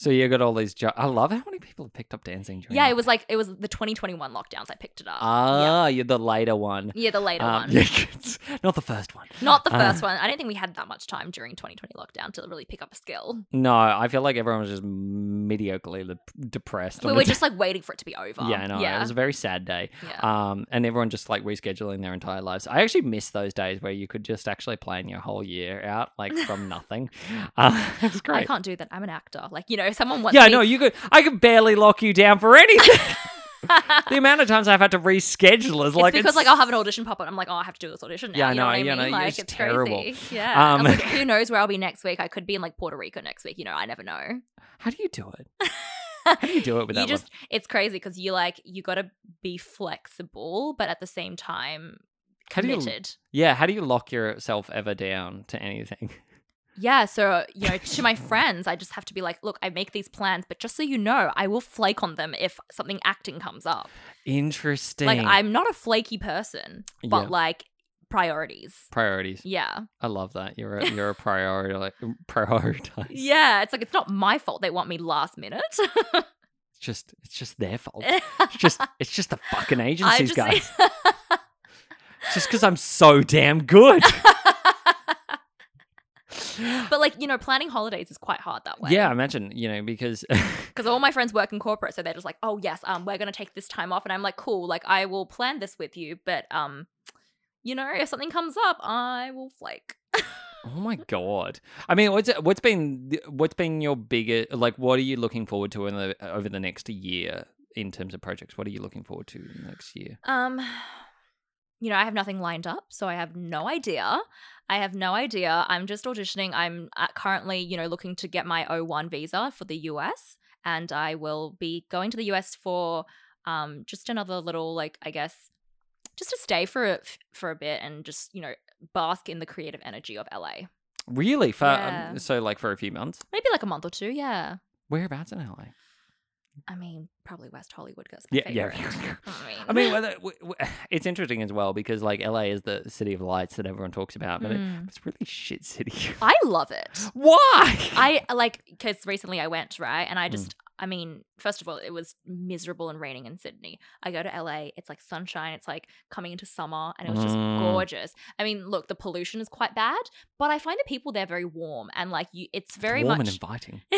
Speaker 1: So you got all these. Jo- I love how many people have picked up dancing. During
Speaker 2: yeah
Speaker 1: that.
Speaker 2: it was like it was the 2021 lockdowns i picked it up
Speaker 1: Ah, you're the later one.
Speaker 2: yeah, yeah the later
Speaker 1: Um,
Speaker 2: one
Speaker 1: yeah, *laughs* it's not the first one.
Speaker 2: not the
Speaker 1: Uh,
Speaker 2: first one i don't think we had that much time during 2020 lockdown to really pick up a skill
Speaker 1: No, I feel like everyone was just mediocrely depressed.
Speaker 2: we were just like waiting for it to be over
Speaker 1: Yeah, I know.
Speaker 2: Yeah.
Speaker 1: It was a very sad day.
Speaker 2: yeah
Speaker 1: Um, and everyone just like rescheduling their entire lives. I actually miss those days where you could just actually plan your whole year out like from *laughs* nothing. Uh, *laughs* it was
Speaker 2: I can't do that. I'm an actor. Like, you know, someone wants
Speaker 1: Yeah,
Speaker 2: me-
Speaker 1: no, you could. I could barely lock you down for anything. *laughs* the amount of times I've had to reschedule is
Speaker 2: it's
Speaker 1: like
Speaker 2: because like I'll have an audition pop up and I'm like, oh, I have to do this audition now.
Speaker 1: Yeah, I
Speaker 2: you know,
Speaker 1: know,
Speaker 2: what I
Speaker 1: you
Speaker 2: mean?
Speaker 1: know,
Speaker 2: like
Speaker 1: it's
Speaker 2: it's
Speaker 1: terrible.
Speaker 2: crazy. Yeah.
Speaker 1: Um,
Speaker 2: like, who *laughs* knows where I'll be next week? I could be in like Puerto Rico next week. You know, I never know.
Speaker 1: How do you do it? *laughs* How do you do it with
Speaker 2: you
Speaker 1: that?
Speaker 2: just it's crazy because you like you got to be flexible, but at the same time
Speaker 1: How do you-
Speaker 2: committed.
Speaker 1: yeah, how do you lock yourself ever down to anything?
Speaker 2: Yeah, so you know, to my friends, I just have to be like, look, I make these plans, but just so you know, I will flake on them if something acting comes up.
Speaker 1: Interesting.
Speaker 2: Like, I'm not a flaky person, but
Speaker 1: Yeah.
Speaker 2: like priorities.
Speaker 1: priorities.
Speaker 2: Yeah.
Speaker 1: I love that. You're a, you're a priority like prioritize.
Speaker 2: Yeah, it's like it's not my fault they want me last minute. *laughs*
Speaker 1: It's just it's just their fault. It's just *laughs* it's just the fucking agencies, guys. Just because *laughs* I'm so damn good. *laughs*
Speaker 2: but like you know, planning holidays is quite hard that way.
Speaker 1: yeah, I imagine you know because *laughs*
Speaker 2: because all my friends work in corporate, so they're just like, oh yes, um, we're gonna take this time off, and I'm like, cool, like I will plan this with you, but um, you know, if something comes up, I will flake.
Speaker 1: oh my god. I mean, what's what's been what's been your biggest like? What are you looking forward to in the over the next year in terms of projects? What are you looking forward to next year?
Speaker 2: Um, you know, I have nothing lined up, so I have no idea. I have no idea. I'm just auditioning. I'm uh, currently, you know, looking to get my O1 visa for the US, and I will be going to the US for um just another little like I guess just to stay for a, for a bit and just you know bask in the creative energy of LA.
Speaker 1: Really? For
Speaker 2: Yeah.
Speaker 1: um, so like for a few months?
Speaker 2: Maybe like a month or two. Yeah.
Speaker 1: Whereabouts in LA?
Speaker 2: I mean, probably West Hollywood my
Speaker 1: Yeah, yeah.
Speaker 2: favorite. *laughs* I mean,
Speaker 1: I mean, whether, w- w- *sighs* it's interesting as well because like LA is the city of lights that everyone talks about, but
Speaker 2: Mm.
Speaker 1: it's really shit city.
Speaker 2: I love it. *laughs*
Speaker 1: Why?
Speaker 2: I like because recently I went right, and. I just, I mean, first of all, it was miserable and raining in Sydney. I go to LA, it's like sunshine, it's like coming into summer, and it was just
Speaker 1: Mm.
Speaker 2: gorgeous. I mean, look, the pollution is quite bad, but I find the people there very warm and like you, it's very
Speaker 1: warm
Speaker 2: much,
Speaker 1: and inviting. *laughs*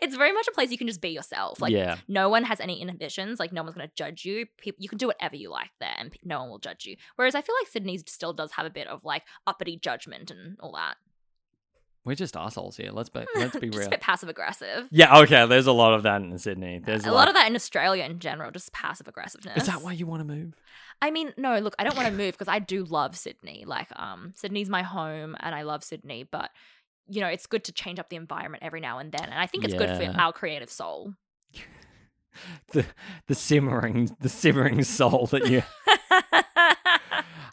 Speaker 2: it's very much a place you can just be yourself. Like
Speaker 1: yeah,
Speaker 2: no one has any inhibitions. Like no one's going to judge you. People, you can do whatever you like there, and no one will judge you. Whereas I feel like Sydney still does have a bit of like uppity judgment and all that.
Speaker 1: We're just assholes here. Let's be *laughs* let's be
Speaker 2: just
Speaker 1: real.
Speaker 2: a bit passive aggressive.
Speaker 1: Yeah, okay. There's a lot of that in Sydney. There's
Speaker 2: a lot of that in Australia in general, just passive aggressiveness.
Speaker 1: Is that why you want to move?
Speaker 2: I mean, no, look, I don't want to move because I do love Sydney. Like, um, Sydney's my home and I love Sydney, but you know, it's good to change up the environment every now and then. And I think it's good
Speaker 1: Yeah.
Speaker 2: for our creative soul. *laughs*
Speaker 1: The the simmering the simmering soul that you. *laughs*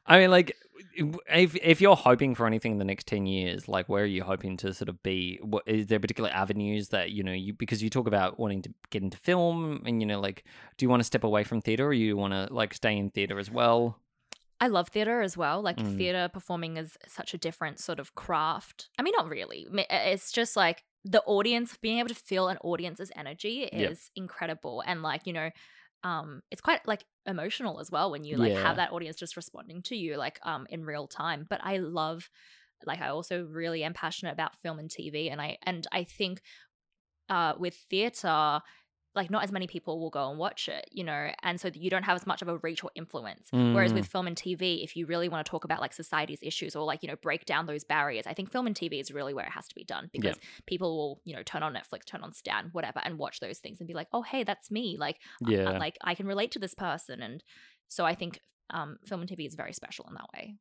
Speaker 1: I mean, like, if if you're hoping for anything in the next ten years, like, where are you hoping to sort of be? What is there particular avenues that you know you because you talk about wanting to get into film and you know like, do you want to step away from theater or you want to like stay in theater as well?
Speaker 2: I love theater as well. Like
Speaker 1: Mm.
Speaker 2: theater performing is such a different sort of craft. I mean, not really. It's just like the audience being able to feel an audience's energy
Speaker 1: Yep.
Speaker 2: is incredible, and like you know, um, it's quite like emotional as well when you like
Speaker 1: Yeah.
Speaker 2: have that audience just responding to you like um in real time. But I love, like, I also really am passionate about film and TV, and I and I think, uh, with theater. Like not as many people will go and watch it, you know, and so you don't have as much of a reach or influence. Whereas
Speaker 1: Mm.
Speaker 2: with film and TV, if you really want to talk about like society's issues or like, you know, break down those barriers, I think film and TV is really where it has to be done because people will, you know, turn on Netflix, turn on Stan, whatever, and watch those things and be like, oh, hey, that's me. Like, I- I-
Speaker 1: Yeah.
Speaker 2: like I can relate to this person. And so I think um, film and TV is very special in that way.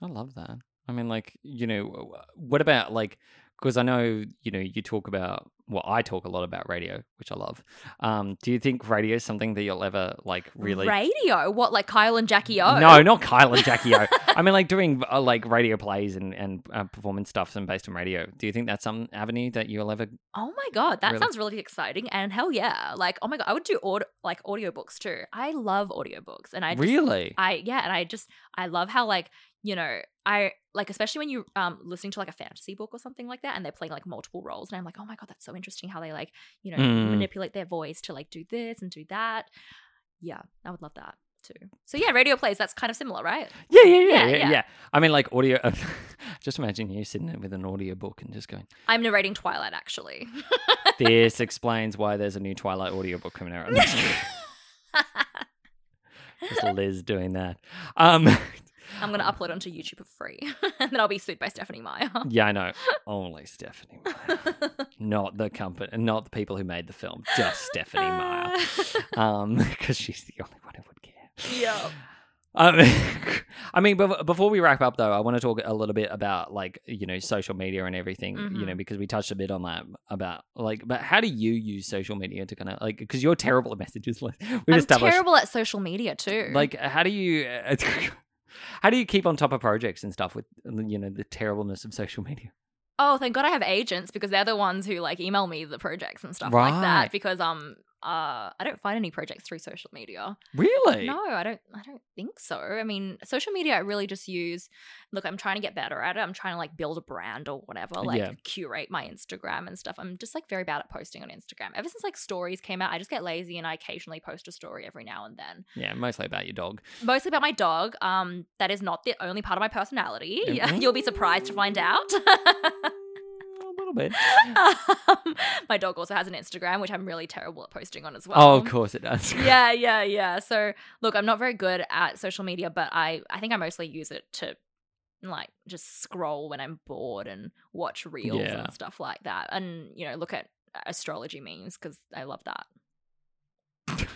Speaker 1: I love that. I mean, like, you know, what about like, because I know, you know, you talk about, well, I talk a lot about radio, which I love. Um, do you think radio is something that you'll ever like really?
Speaker 2: Radio? What, like Kyle and Jackie O?
Speaker 1: No, not Kyle and Jackie O. I mean, like doing uh, like radio plays and and uh, performance stuff and based on radio. Do you think that's some avenue that you'll ever?
Speaker 2: Oh my god, that
Speaker 1: Really?
Speaker 2: sounds really exciting. And hell yeah. Like, oh my god, I would do aud- like audiobooks too. I love audiobooks. And I just,
Speaker 1: really?
Speaker 2: I yeah, and I just I love how like you know I like especially when you um listening to like a fantasy book or something like that, and they're playing like multiple roles, and I'm like, oh my god, that's so interesting how they like you know
Speaker 1: Mm.
Speaker 2: manipulate their voice to like do this and do that. Yeah, I would love that too. So yeah, radio plays that's kind of similar, right?
Speaker 1: yeah, yeah, yeah,
Speaker 2: Yeah,
Speaker 1: yeah,
Speaker 2: yeah.
Speaker 1: I mean, like audio. *laughs* just imagine you sitting there with an audio book and just going,
Speaker 2: I'm narrating Twilight actually.
Speaker 1: "This explains *laughs* why there's a new Twilight audiobook coming out." *laughs* Just Liz doing that. Um,
Speaker 2: I'm gonna upload onto YouTube for free, *laughs* and then I'll be sued by Stephenie Meyer. *laughs*
Speaker 1: yeah, I know. Only Stephenie Meyer, *laughs* not the company, not the people who made the film. Just Stephenie Meyer, um, because she's the only one who would care.
Speaker 2: yeah.
Speaker 1: Um, I mean, before we wrap up, though, I want to talk a little bit about like you know social media and everything. You know,
Speaker 2: Mhm.
Speaker 1: because we touched a bit on that about like, but how do you use social media to kind of like because you're terrible at messages. Like we've
Speaker 2: I'm terrible at social media too.
Speaker 1: like how do you how do you keep on top of projects and stuff with you know the terribleness of social media?
Speaker 2: Oh, thank God I have agents because they're the ones who like email me the projects and stuff like that. Because um uh I don't find any projects through social media.
Speaker 1: Really?
Speaker 2: No, I don't I don't think so. I mean, social media I really just use look, I'm trying to get better at it. I'm trying to like build a brand or whatever, like
Speaker 1: Yeah.
Speaker 2: curate my Instagram and stuff. I'm just like very bad at posting on Instagram. Ever since like stories came out, I just get lazy and I occasionally post a story every now and then.
Speaker 1: Yeah, mostly about your dog.
Speaker 2: Mostly about my dog. Um that is not the only part of my personality.
Speaker 1: Yeah. *laughs*
Speaker 2: You'll be surprised to find out. *laughs*
Speaker 1: a little bit. *laughs*
Speaker 2: um, my dog also has an Instagram, which I'm really terrible at posting on as well.
Speaker 1: Oh, of course it does. *laughs*
Speaker 2: yeah, yeah, yeah. So look, I'm not very good at social media, but I I think I mostly use it to like just scroll when I'm bored and watch reels
Speaker 1: Yeah.
Speaker 2: and stuff like that, and you know look at astrology memes because I love that. *laughs*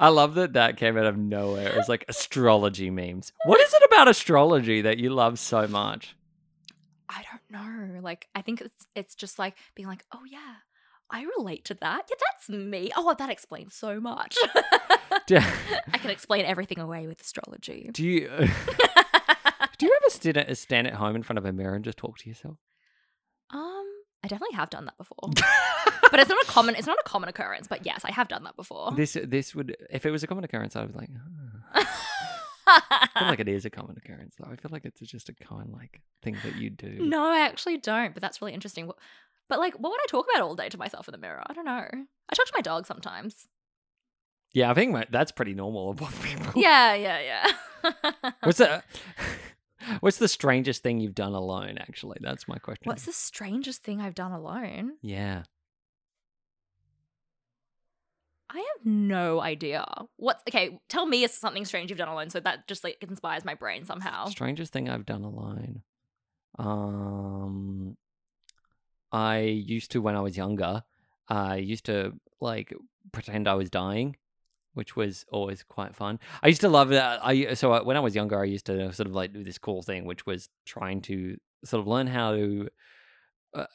Speaker 1: I love that that came out of nowhere. It was like astrology memes. What is it about astrology that you love so much?
Speaker 2: Know. Like I think it's it's just like being like, oh yeah. I relate to that. Yeah, that's me. Oh, that explains so much. *laughs* I can explain everything away with astrology.
Speaker 1: do you *laughs* do you ever stand at, stand at home in front of a mirror and just talk to yourself?
Speaker 2: Um, I definitely have done that before, *laughs* but it's not a common. It's not a common occurrence. But yes, I have done that before.
Speaker 1: This this would if it was a common occurrence, I was like, "Oh." I feel like it *laughs* is a common occurrence though. I feel like it's just a kind like thing that you do.
Speaker 2: no, I actually don't. But that's really interesting. But like, what would I talk about all day to myself in the mirror? I don't know. I talk to my dog sometimes.
Speaker 1: Yeah, I think my, that's pretty normal of *laughs* what people.
Speaker 2: Yeah, yeah, yeah.
Speaker 1: What's the *laughs* What's the strangest thing you've done alone? Actually, that's my question.
Speaker 2: What's the strangest thing I've done alone?
Speaker 1: Yeah.
Speaker 2: I have no idea. What's okay? Tell me something strange you've done alone, so that just like inspires my brain somehow.
Speaker 1: Strangest thing I've done alone. Um, I used to when I was younger. I used to like pretend I was dying, which was always quite fun. I used to love that. I so I- when I was younger, I used to sort of like do this cool thing, which was trying to sort of learn how to uh,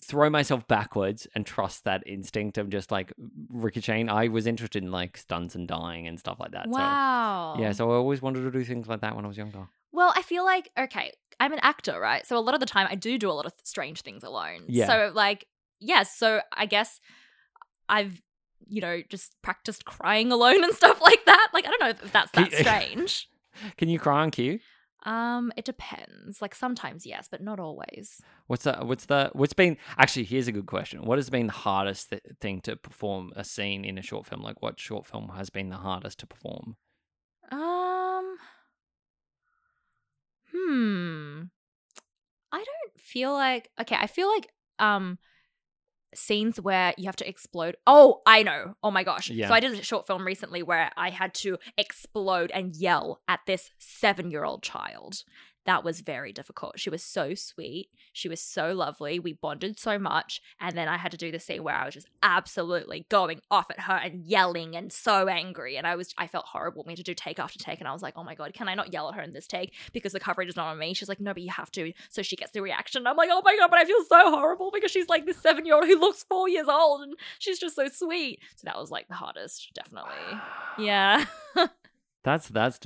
Speaker 1: throw myself backwards and trust that instinct of just like ricocheting. I was interested in like stunts and dying and stuff like that.
Speaker 2: wow.
Speaker 1: So yeah, so I always wanted to do things like that when I was younger.
Speaker 2: Well, I feel like okay, I'm an actor, right? So a lot of the time I do do a lot of strange things alone.
Speaker 1: Yeah.
Speaker 2: So like, yes. so I guess I've you know just practiced crying alone and *laughs* stuff like that. Like I don't know if that's that *laughs* strange.
Speaker 1: Can you cry on cue?
Speaker 2: Um, it depends. Like sometimes yes, but not always.
Speaker 1: What's the what's the what's been actually here's a good question. What has been the hardest th- thing to perform a scene in a short film? Like what short film has been the hardest to perform?
Speaker 2: Um. Hmm. I don't feel like okay. I feel like um scenes where you have to explode. Oh, I know. Oh my gosh.
Speaker 1: Yeah.
Speaker 2: So I did a short film recently where I had to explode and yell at this seven year old child. That was very difficult. She was so sweet. She was so lovely. We bonded so much. And then I had to do the scene where I was just absolutely going off at her and yelling and so angry. And I was, I felt horrible. We had to do take after take. And I was like, oh my God, can I not yell at her in this take? Because the coverage is not on me. She's like, no, but you have to. So she gets the reaction. I'm like, oh my God, but I feel so horrible because she's like this seven year old who looks four years old and she's just so sweet. So that was like the hardest, definitely. Yeah. *laughs*
Speaker 1: That's that's.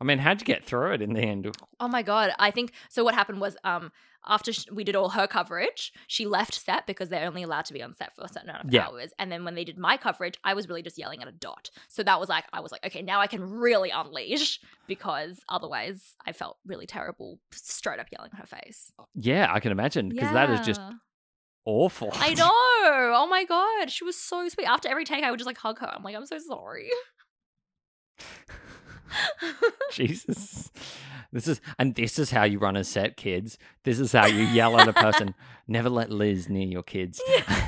Speaker 1: I mean, how'd you get through it in the end?
Speaker 2: Oh my god! I think so. What happened was, um, after sh- we did all her coverage, she left set because they're only allowed to be on set for a certain amount of
Speaker 1: Yeah.
Speaker 2: hours. And then when they did my coverage, I was really just yelling at a dot. So that was like, I was like, okay, now I can really unleash because otherwise I felt really terrible, straight up yelling in her face.
Speaker 1: Yeah, I can imagine because that is just awful.
Speaker 2: I *laughs* know. Oh my god, she was so sweet. After every take, I would just like hug her. I'm like, I'm so sorry. *laughs* *laughs*
Speaker 1: Jesus. This is and this is how you run a set, kids. This is how you yell at a person. *laughs* Never let Liz near your kids.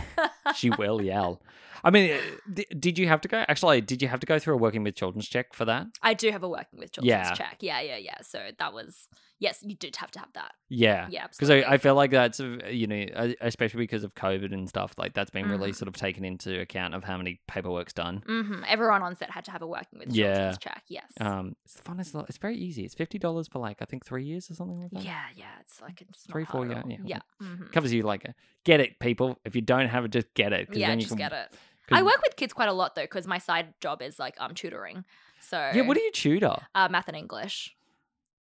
Speaker 1: *laughs* she will yell. I mean, uh, did you have to go? Actually, did you have to go through a working with children's check for that?
Speaker 2: I do have a working with children's
Speaker 1: Yeah.
Speaker 2: check. Yeah, yeah, yeah. So that was yes, you did have to have that.
Speaker 1: Yeah.
Speaker 2: Yeah,
Speaker 1: Because I. I feel like that's, uh, you know, uh, especially because of COVID and stuff, like that's been really
Speaker 2: Mhm.
Speaker 1: sort of taken into account of how many paperwork's done.
Speaker 2: hmm Everyone on set had to have a working with
Speaker 1: Yeah.
Speaker 2: children's check. Yes.
Speaker 1: Um, it's fun. It's, it's very easy. It's fifty dollars for like I think three years or something like that.
Speaker 2: yeah, yeah. It's like it's not
Speaker 1: Three, four,
Speaker 2: at
Speaker 1: yeah, yeah.
Speaker 2: mhm.
Speaker 1: Covers you like a, get it, people. If you don't have it, just get it.
Speaker 2: Yeah,
Speaker 1: then you
Speaker 2: just
Speaker 1: can,
Speaker 2: get it. I work with kids quite a lot though, because my side job is like um tutoring. So
Speaker 1: Yeah, what do you tutor?
Speaker 2: uh, math and English.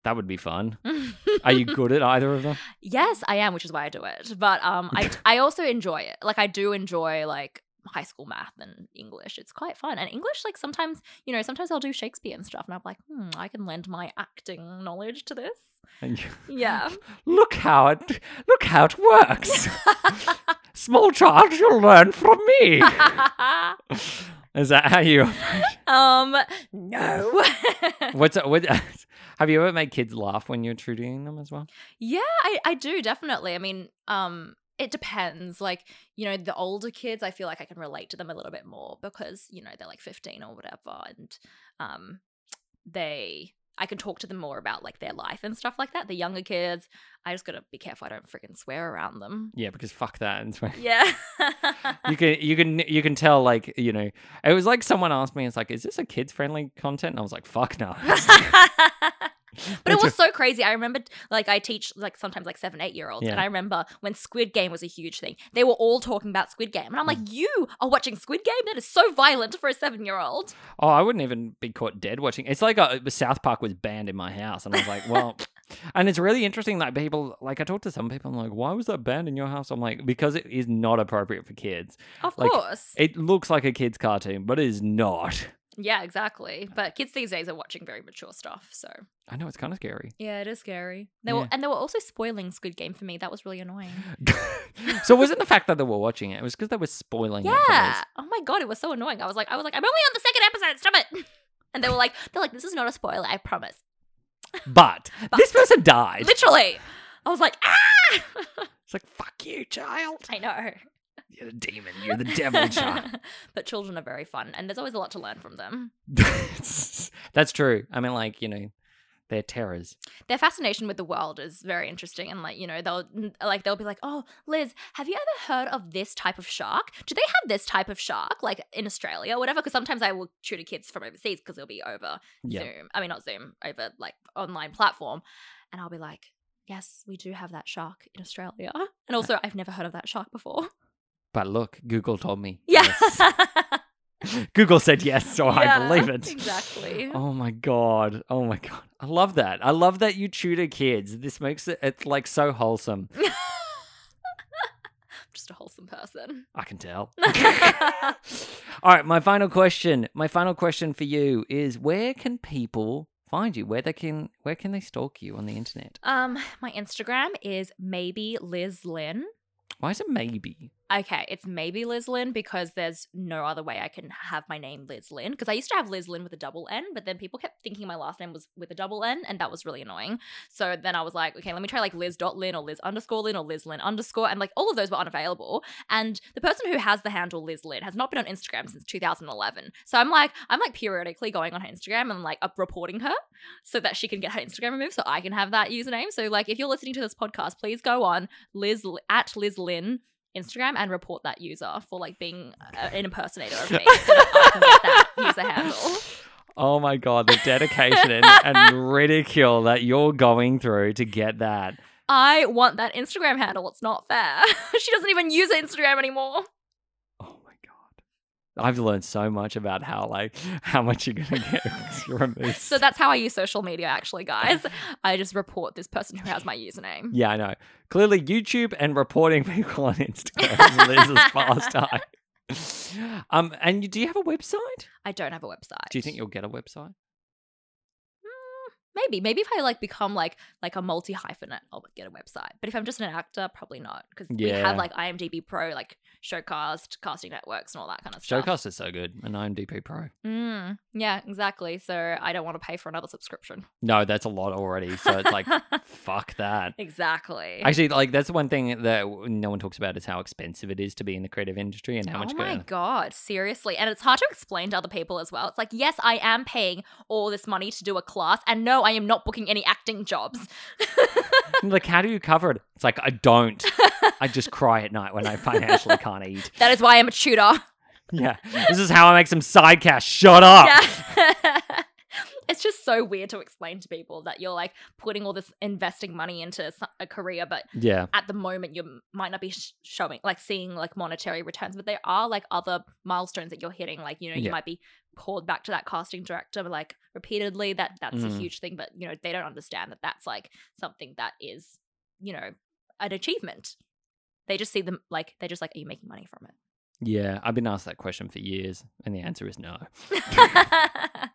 Speaker 1: That would be fun. *laughs* Are you good at either of them?
Speaker 2: yes, I am, which is why I do it. But um, I *laughs* I also enjoy it. Like I do enjoy like high school math and English. It's quite fun. And English, like sometimes you know, sometimes I'll do Shakespeare and stuff, and I'm like, hmm, I can lend my acting knowledge to this.
Speaker 1: And you-
Speaker 2: Yeah. *laughs*
Speaker 1: look how it look how it works. Small child, you'll learn from me. *laughs* Is that how you?
Speaker 2: um, no. *laughs*
Speaker 1: What's what? *laughs* Have you ever made kids laugh when you're tutoring them as well?
Speaker 2: Yeah, I, I do definitely. I mean, um, it depends. Like, you know, the older kids, I feel like I can relate to them a little bit more because, you know, they're like 15 or whatever. And um they I can talk to them more about like their life and stuff like that. The younger kids, I just gotta be careful I don't freaking swear around them.
Speaker 1: Yeah, because fuck that. And so-
Speaker 2: Yeah. *laughs*
Speaker 1: you can you can you can tell like you know it was like someone asked me it's like is this a kids friendly content and I was like fuck no *laughs* *laughs*
Speaker 2: but it was so crazy. I remember, like, I teach like sometimes like seven, eight year olds, and I remember when Squid Game was a huge thing. They were all talking about Squid Game, and I'm like,
Speaker 1: Mm.
Speaker 2: you are watching Squid Game? That is so violent for a seven year old.
Speaker 1: oh I wouldn't even be caught dead watching it's like a, South Park was banned in my house and I was like well *laughs* and it's really interesting that people like I talked to some people I'm like why was that banned in your house I'm like because it is not appropriate for kids
Speaker 2: Of
Speaker 1: Like,
Speaker 2: course,
Speaker 1: it looks like a kids cartoon but it is not
Speaker 2: yeah, exactly. But kids these days are watching very mature stuff, so
Speaker 1: I know it's kind of scary
Speaker 2: yeah, it is scary. They
Speaker 1: Yeah.
Speaker 2: were, and they were also spoiling Squid Game for me. That was really annoying. *laughs*
Speaker 1: so it wasn't the fact that they were watching it it was because they were spoiling it for
Speaker 2: Yeah. Oh my god, it was so annoying. I was like, I was like, I'm only on the second episode. Stop it. *laughs* And they were like, they're like, this is not a spoiler. I promise.
Speaker 1: but, *laughs*
Speaker 2: But-
Speaker 1: this person died
Speaker 2: Literally. I was like, ah.
Speaker 1: it's like fuck you child
Speaker 2: I know.
Speaker 1: You're the demon you're the devil child *laughs*
Speaker 2: but children are very fun, and there's always a lot to learn from them. *laughs*
Speaker 1: That's true. I mean, like you know, They're terrors.
Speaker 2: Their fascination with the world is very interesting, and like you know, they'll like they'll be like, "Oh, Liz, have you ever heard of this type of shark? Do they have this type of shark like in Australia or whatever?" Because sometimes I will tutor kids from overseas because it'll be over
Speaker 1: Yeah.
Speaker 2: Zoom. I mean, not Zoom, over like online platform, and I'll be like, "Yes, we do have that shark in Australia," and uh, also I've never heard of that shark before.
Speaker 1: But look, Google told me.
Speaker 2: Yeah.
Speaker 1: Yes. *laughs* Google said yes, so I believe it.
Speaker 2: Exactly.
Speaker 1: Oh my god. Oh my god. I love that. I love that you tutor kids. This makes it it's like so wholesome. *laughs*
Speaker 2: Just a wholesome person.
Speaker 1: I can tell. *laughs* All right, my final question. My final question for you is where can people find you? Where they can where can they stalk you on the internet?
Speaker 2: um, my Instagram is maybe Liz Lin.
Speaker 1: Why is it maybe?
Speaker 2: Okay, it's maybe Liz Lin because there's no other way I can have my name Liz Lin. Because I used to have Liz Lynn with a double N, but then people kept thinking my last name was with a double N, and that was really annoying. So then I was like, okay, let me try like Liz dot Lin or Liz underscore Lin or Liz Lin underscore, and like all of those were unavailable. And the person who has the handle Liz Lin has not been on Instagram since 2011. So I'm like, I'm like periodically going on her Instagram and like up reporting her so that she can get her Instagram removed, so I can have that username. So like, if you're listening to this podcast, please go on Liz at Liz Lin Instagram and report that user for like being uh, an impersonator of me so that I can get that *laughs* user handle.
Speaker 1: Oh my god, the dedication and, and *laughs* ridicule that you're going through to get that.
Speaker 2: I want that Instagram handle. It's not fair. *laughs* she doesn't even use Instagram anymore.
Speaker 1: I've learned so much about how like *laughs* how much you're gonna get *laughs* removed.
Speaker 2: So that's how I use social media, actually, guys. *laughs* I just report this person who has my username.
Speaker 1: Yeah, I know. Clearly, YouTube and reporting people on Instagram is Liz's pastime. Um, and you, do you have a website?
Speaker 2: I don't have a website.
Speaker 1: Do you think you'll get a website?
Speaker 2: Maybe, maybe if I like become like like a multi hyphenate, I'll get a website. But if I'm just an actor, probably not because we have like IMDb Pro, like Showcast, casting networks, and all that kind of stuff.
Speaker 1: Showcast is so good, and IMDb Pro.
Speaker 2: Mm, yeah, exactly. So I don't want to pay for another subscription.
Speaker 1: No, that's a lot already. So it's like, *laughs* fuck that.
Speaker 2: exactly.
Speaker 1: Actually, like that's one thing that no one talks about is how expensive it is to be in the creative industry and how much.
Speaker 2: oh my
Speaker 1: go-
Speaker 2: god, seriously. And it's hard to explain to other people as well. It's like, yes, I am paying all this money to do a class, and no, I am not booking any acting jobs. *laughs*
Speaker 1: like, how do you cover it? It's like I don't. I just *laughs* cry at night when I financially can't eat.
Speaker 2: that is why I'm a tutor.
Speaker 1: Yeah, this is how I make some side cash. Shut up.
Speaker 2: Yeah. *laughs* it's just so weird to explain to people that you're like putting all this investing money into a career, but
Speaker 1: Yeah.
Speaker 2: at the moment you might not be sh- showing like seeing like monetary returns but there are like other milestones that you're hitting like you know you
Speaker 1: Yeah.
Speaker 2: might be called back to that casting director like repeatedly that that's a
Speaker 1: Mhm.
Speaker 2: huge thing but you know they don't understand that that's like something that is you know an achievement they just see them like they're just like are you making money from it?
Speaker 1: Yeah, I've been asked that question for years, and the answer is no. *laughs* I've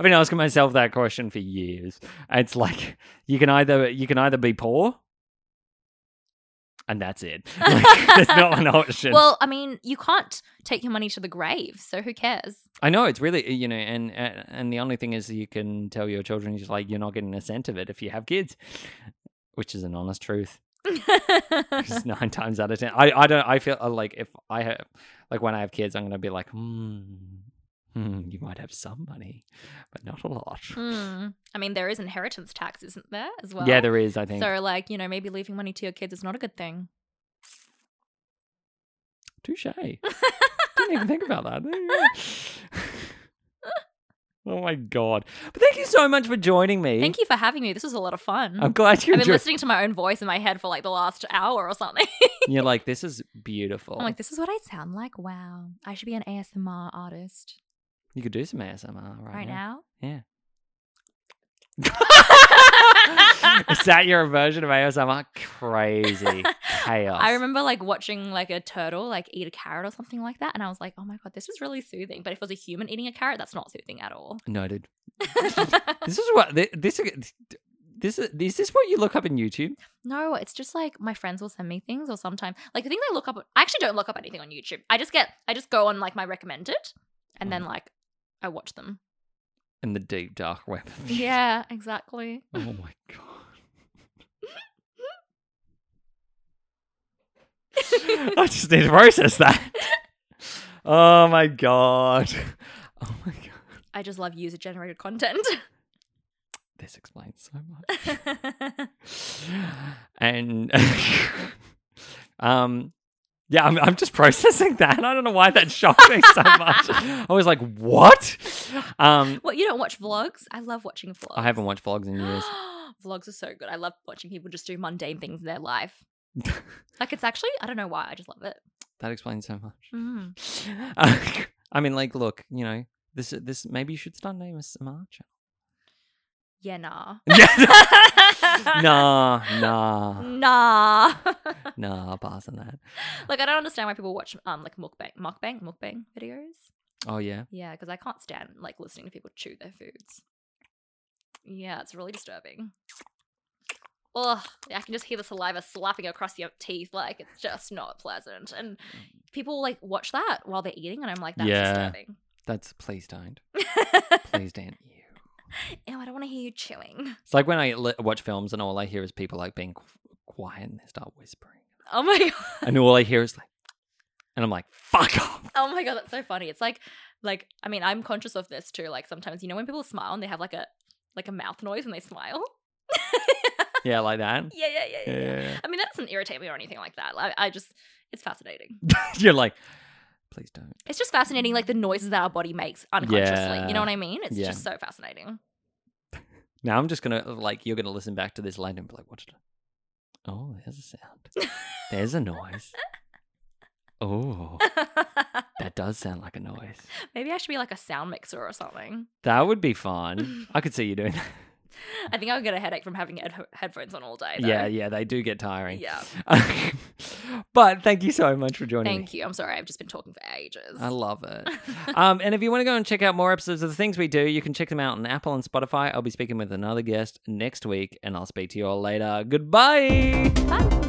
Speaker 1: been asking myself that question for years. It's like you can either you can either be poor, and that's it. *laughs* Like, there's not an *laughs* option.
Speaker 2: well i mean you can't take your money to the grave so who cares
Speaker 1: I know it's really you know, and and and the only thing is you can tell your children is like you're not getting a cent of it if you have kids, which is an honest truth. *laughs* nine times out of ten, I I don't I feel uh, like if I have like when I have kids, I'm gonna be like, hmm, hmm you might have some money, but not a lot.
Speaker 2: Hmm. i mean there is inheritance tax isn't there as well
Speaker 1: yeah, there is. I think
Speaker 2: So, like, you know, maybe leaving money to your kids is not a good thing.
Speaker 1: touche. *laughs* Didn't even think about that. There you go. *laughs* oh my god! But thank you so much for joining me.
Speaker 2: Thank you for having me. This was a lot of fun.
Speaker 1: I'm glad you
Speaker 2: I've been
Speaker 1: enjoyed.
Speaker 2: listening to my own voice in my head for like the last hour or something. *laughs*
Speaker 1: You're like, this is beautiful.
Speaker 2: I'm like, this is what I sound like. Wow. I should be an ASMR artist
Speaker 1: you could do some ASMR right,
Speaker 2: right, now.
Speaker 1: Yeah. *laughs* Is that your version of ASMR? Crazy *laughs* chaos.
Speaker 2: I remember like watching like a turtle like eat a carrot or something like that, and I was like, oh my god, this is really soothing. But if it was a human eating a carrot, that's not soothing at all.
Speaker 1: Noted. *laughs* This is what thi- this this is is this what you look up in YouTube?
Speaker 2: No, it's just like my friends will send me things, or sometimes like the things I look up. I actually don't look up anything on YouTube. I just get, I just go on like my recommended, and then
Speaker 1: Mm.
Speaker 2: like I watch them.
Speaker 1: In the deep dark *laughs* web.
Speaker 2: Yeah, exactly.
Speaker 1: Oh my *laughs* god. I just need to process that. *laughs* Oh my god. Oh my god.
Speaker 2: I just love user generated content.
Speaker 1: This explains so much. and um yeah, I'm, I'm just processing that. I don't know why that shocked me so much. *laughs* I was like, "What?" Um,
Speaker 2: what you don't watch vlogs? I love watching vlogs.
Speaker 1: I haven't watched vlogs in years. *gasps*
Speaker 2: vlogs are so good. I love watching people just do mundane things in their life. *laughs* like it's actually I don't know why I just love it.
Speaker 1: That explains so much.
Speaker 2: Mm.
Speaker 1: Uh, *laughs* I mean, like, look, you know, this this maybe you should start naming ASMR channel.
Speaker 2: Yeah, *laughs* *laughs* nah.
Speaker 1: nah, nah,
Speaker 2: nah. *laughs*
Speaker 1: nah. I'll pass on that.
Speaker 2: like I don't understand why people watch um like mukbang, mukbang, mukbang videos.
Speaker 1: Oh yeah,
Speaker 2: Yeah, because I can't stand like listening to people chew their foods. Yeah, it's really disturbing. Ugh, I can just hear the saliva slapping across your teeth. Like it's just not pleasant. And people like watch that while they're eating, and I'm like, that's
Speaker 1: Yeah.
Speaker 2: disturbing.
Speaker 1: that's please don't, please don't. You. *laughs*
Speaker 2: Ew, I don't want to hear you chewing.
Speaker 1: It's like when I li- watch films and all I hear is people like being qu- quiet and they start whispering,
Speaker 2: Oh my god. *laughs*
Speaker 1: and all I hear is like, *sniffs* and I'm like, fuck off.
Speaker 2: Oh my god, that's so funny. It's like like I mean, I'm conscious of this too. Like sometimes you know when people smile and they have like a like a mouth noise when they smile. *laughs*
Speaker 1: Yeah, like that.
Speaker 2: yeah, yeah, yeah, yeah. yeah.
Speaker 1: Yeah.
Speaker 2: I mean, that doesn't irritate me or anything like that. I, I just it's fascinating.
Speaker 1: You're like, please don't.
Speaker 2: It's just fascinating, like the noises that our body makes unconsciously.
Speaker 1: Yeah.
Speaker 2: You know what I mean? It's
Speaker 1: Yeah.
Speaker 2: just so fascinating. *laughs*
Speaker 1: Now I'm just gonna like you're gonna listen back to this later and be like, what did I? Oh, there's a sound. There's a noise. *laughs* Oh, that does sound like a noise.
Speaker 2: Maybe I should be like a sound mixer or something.
Speaker 1: That would be fun. *laughs* I could see you doing that.
Speaker 2: I think I would get a headache from having head- headphones on all day. Though.
Speaker 1: Yeah, yeah, they do get tiring.
Speaker 2: Yeah. *laughs*
Speaker 1: but thank you so much for joining me.
Speaker 2: Thank you. I'm sorry. I've just been talking for ages.
Speaker 1: I love it. *laughs* um, and if you want to go and check out more episodes of the things we do, you can check them out on Apple and Spotify. I'll be speaking with another guest next week, and I'll speak to you all later. Goodbye.
Speaker 2: Bye.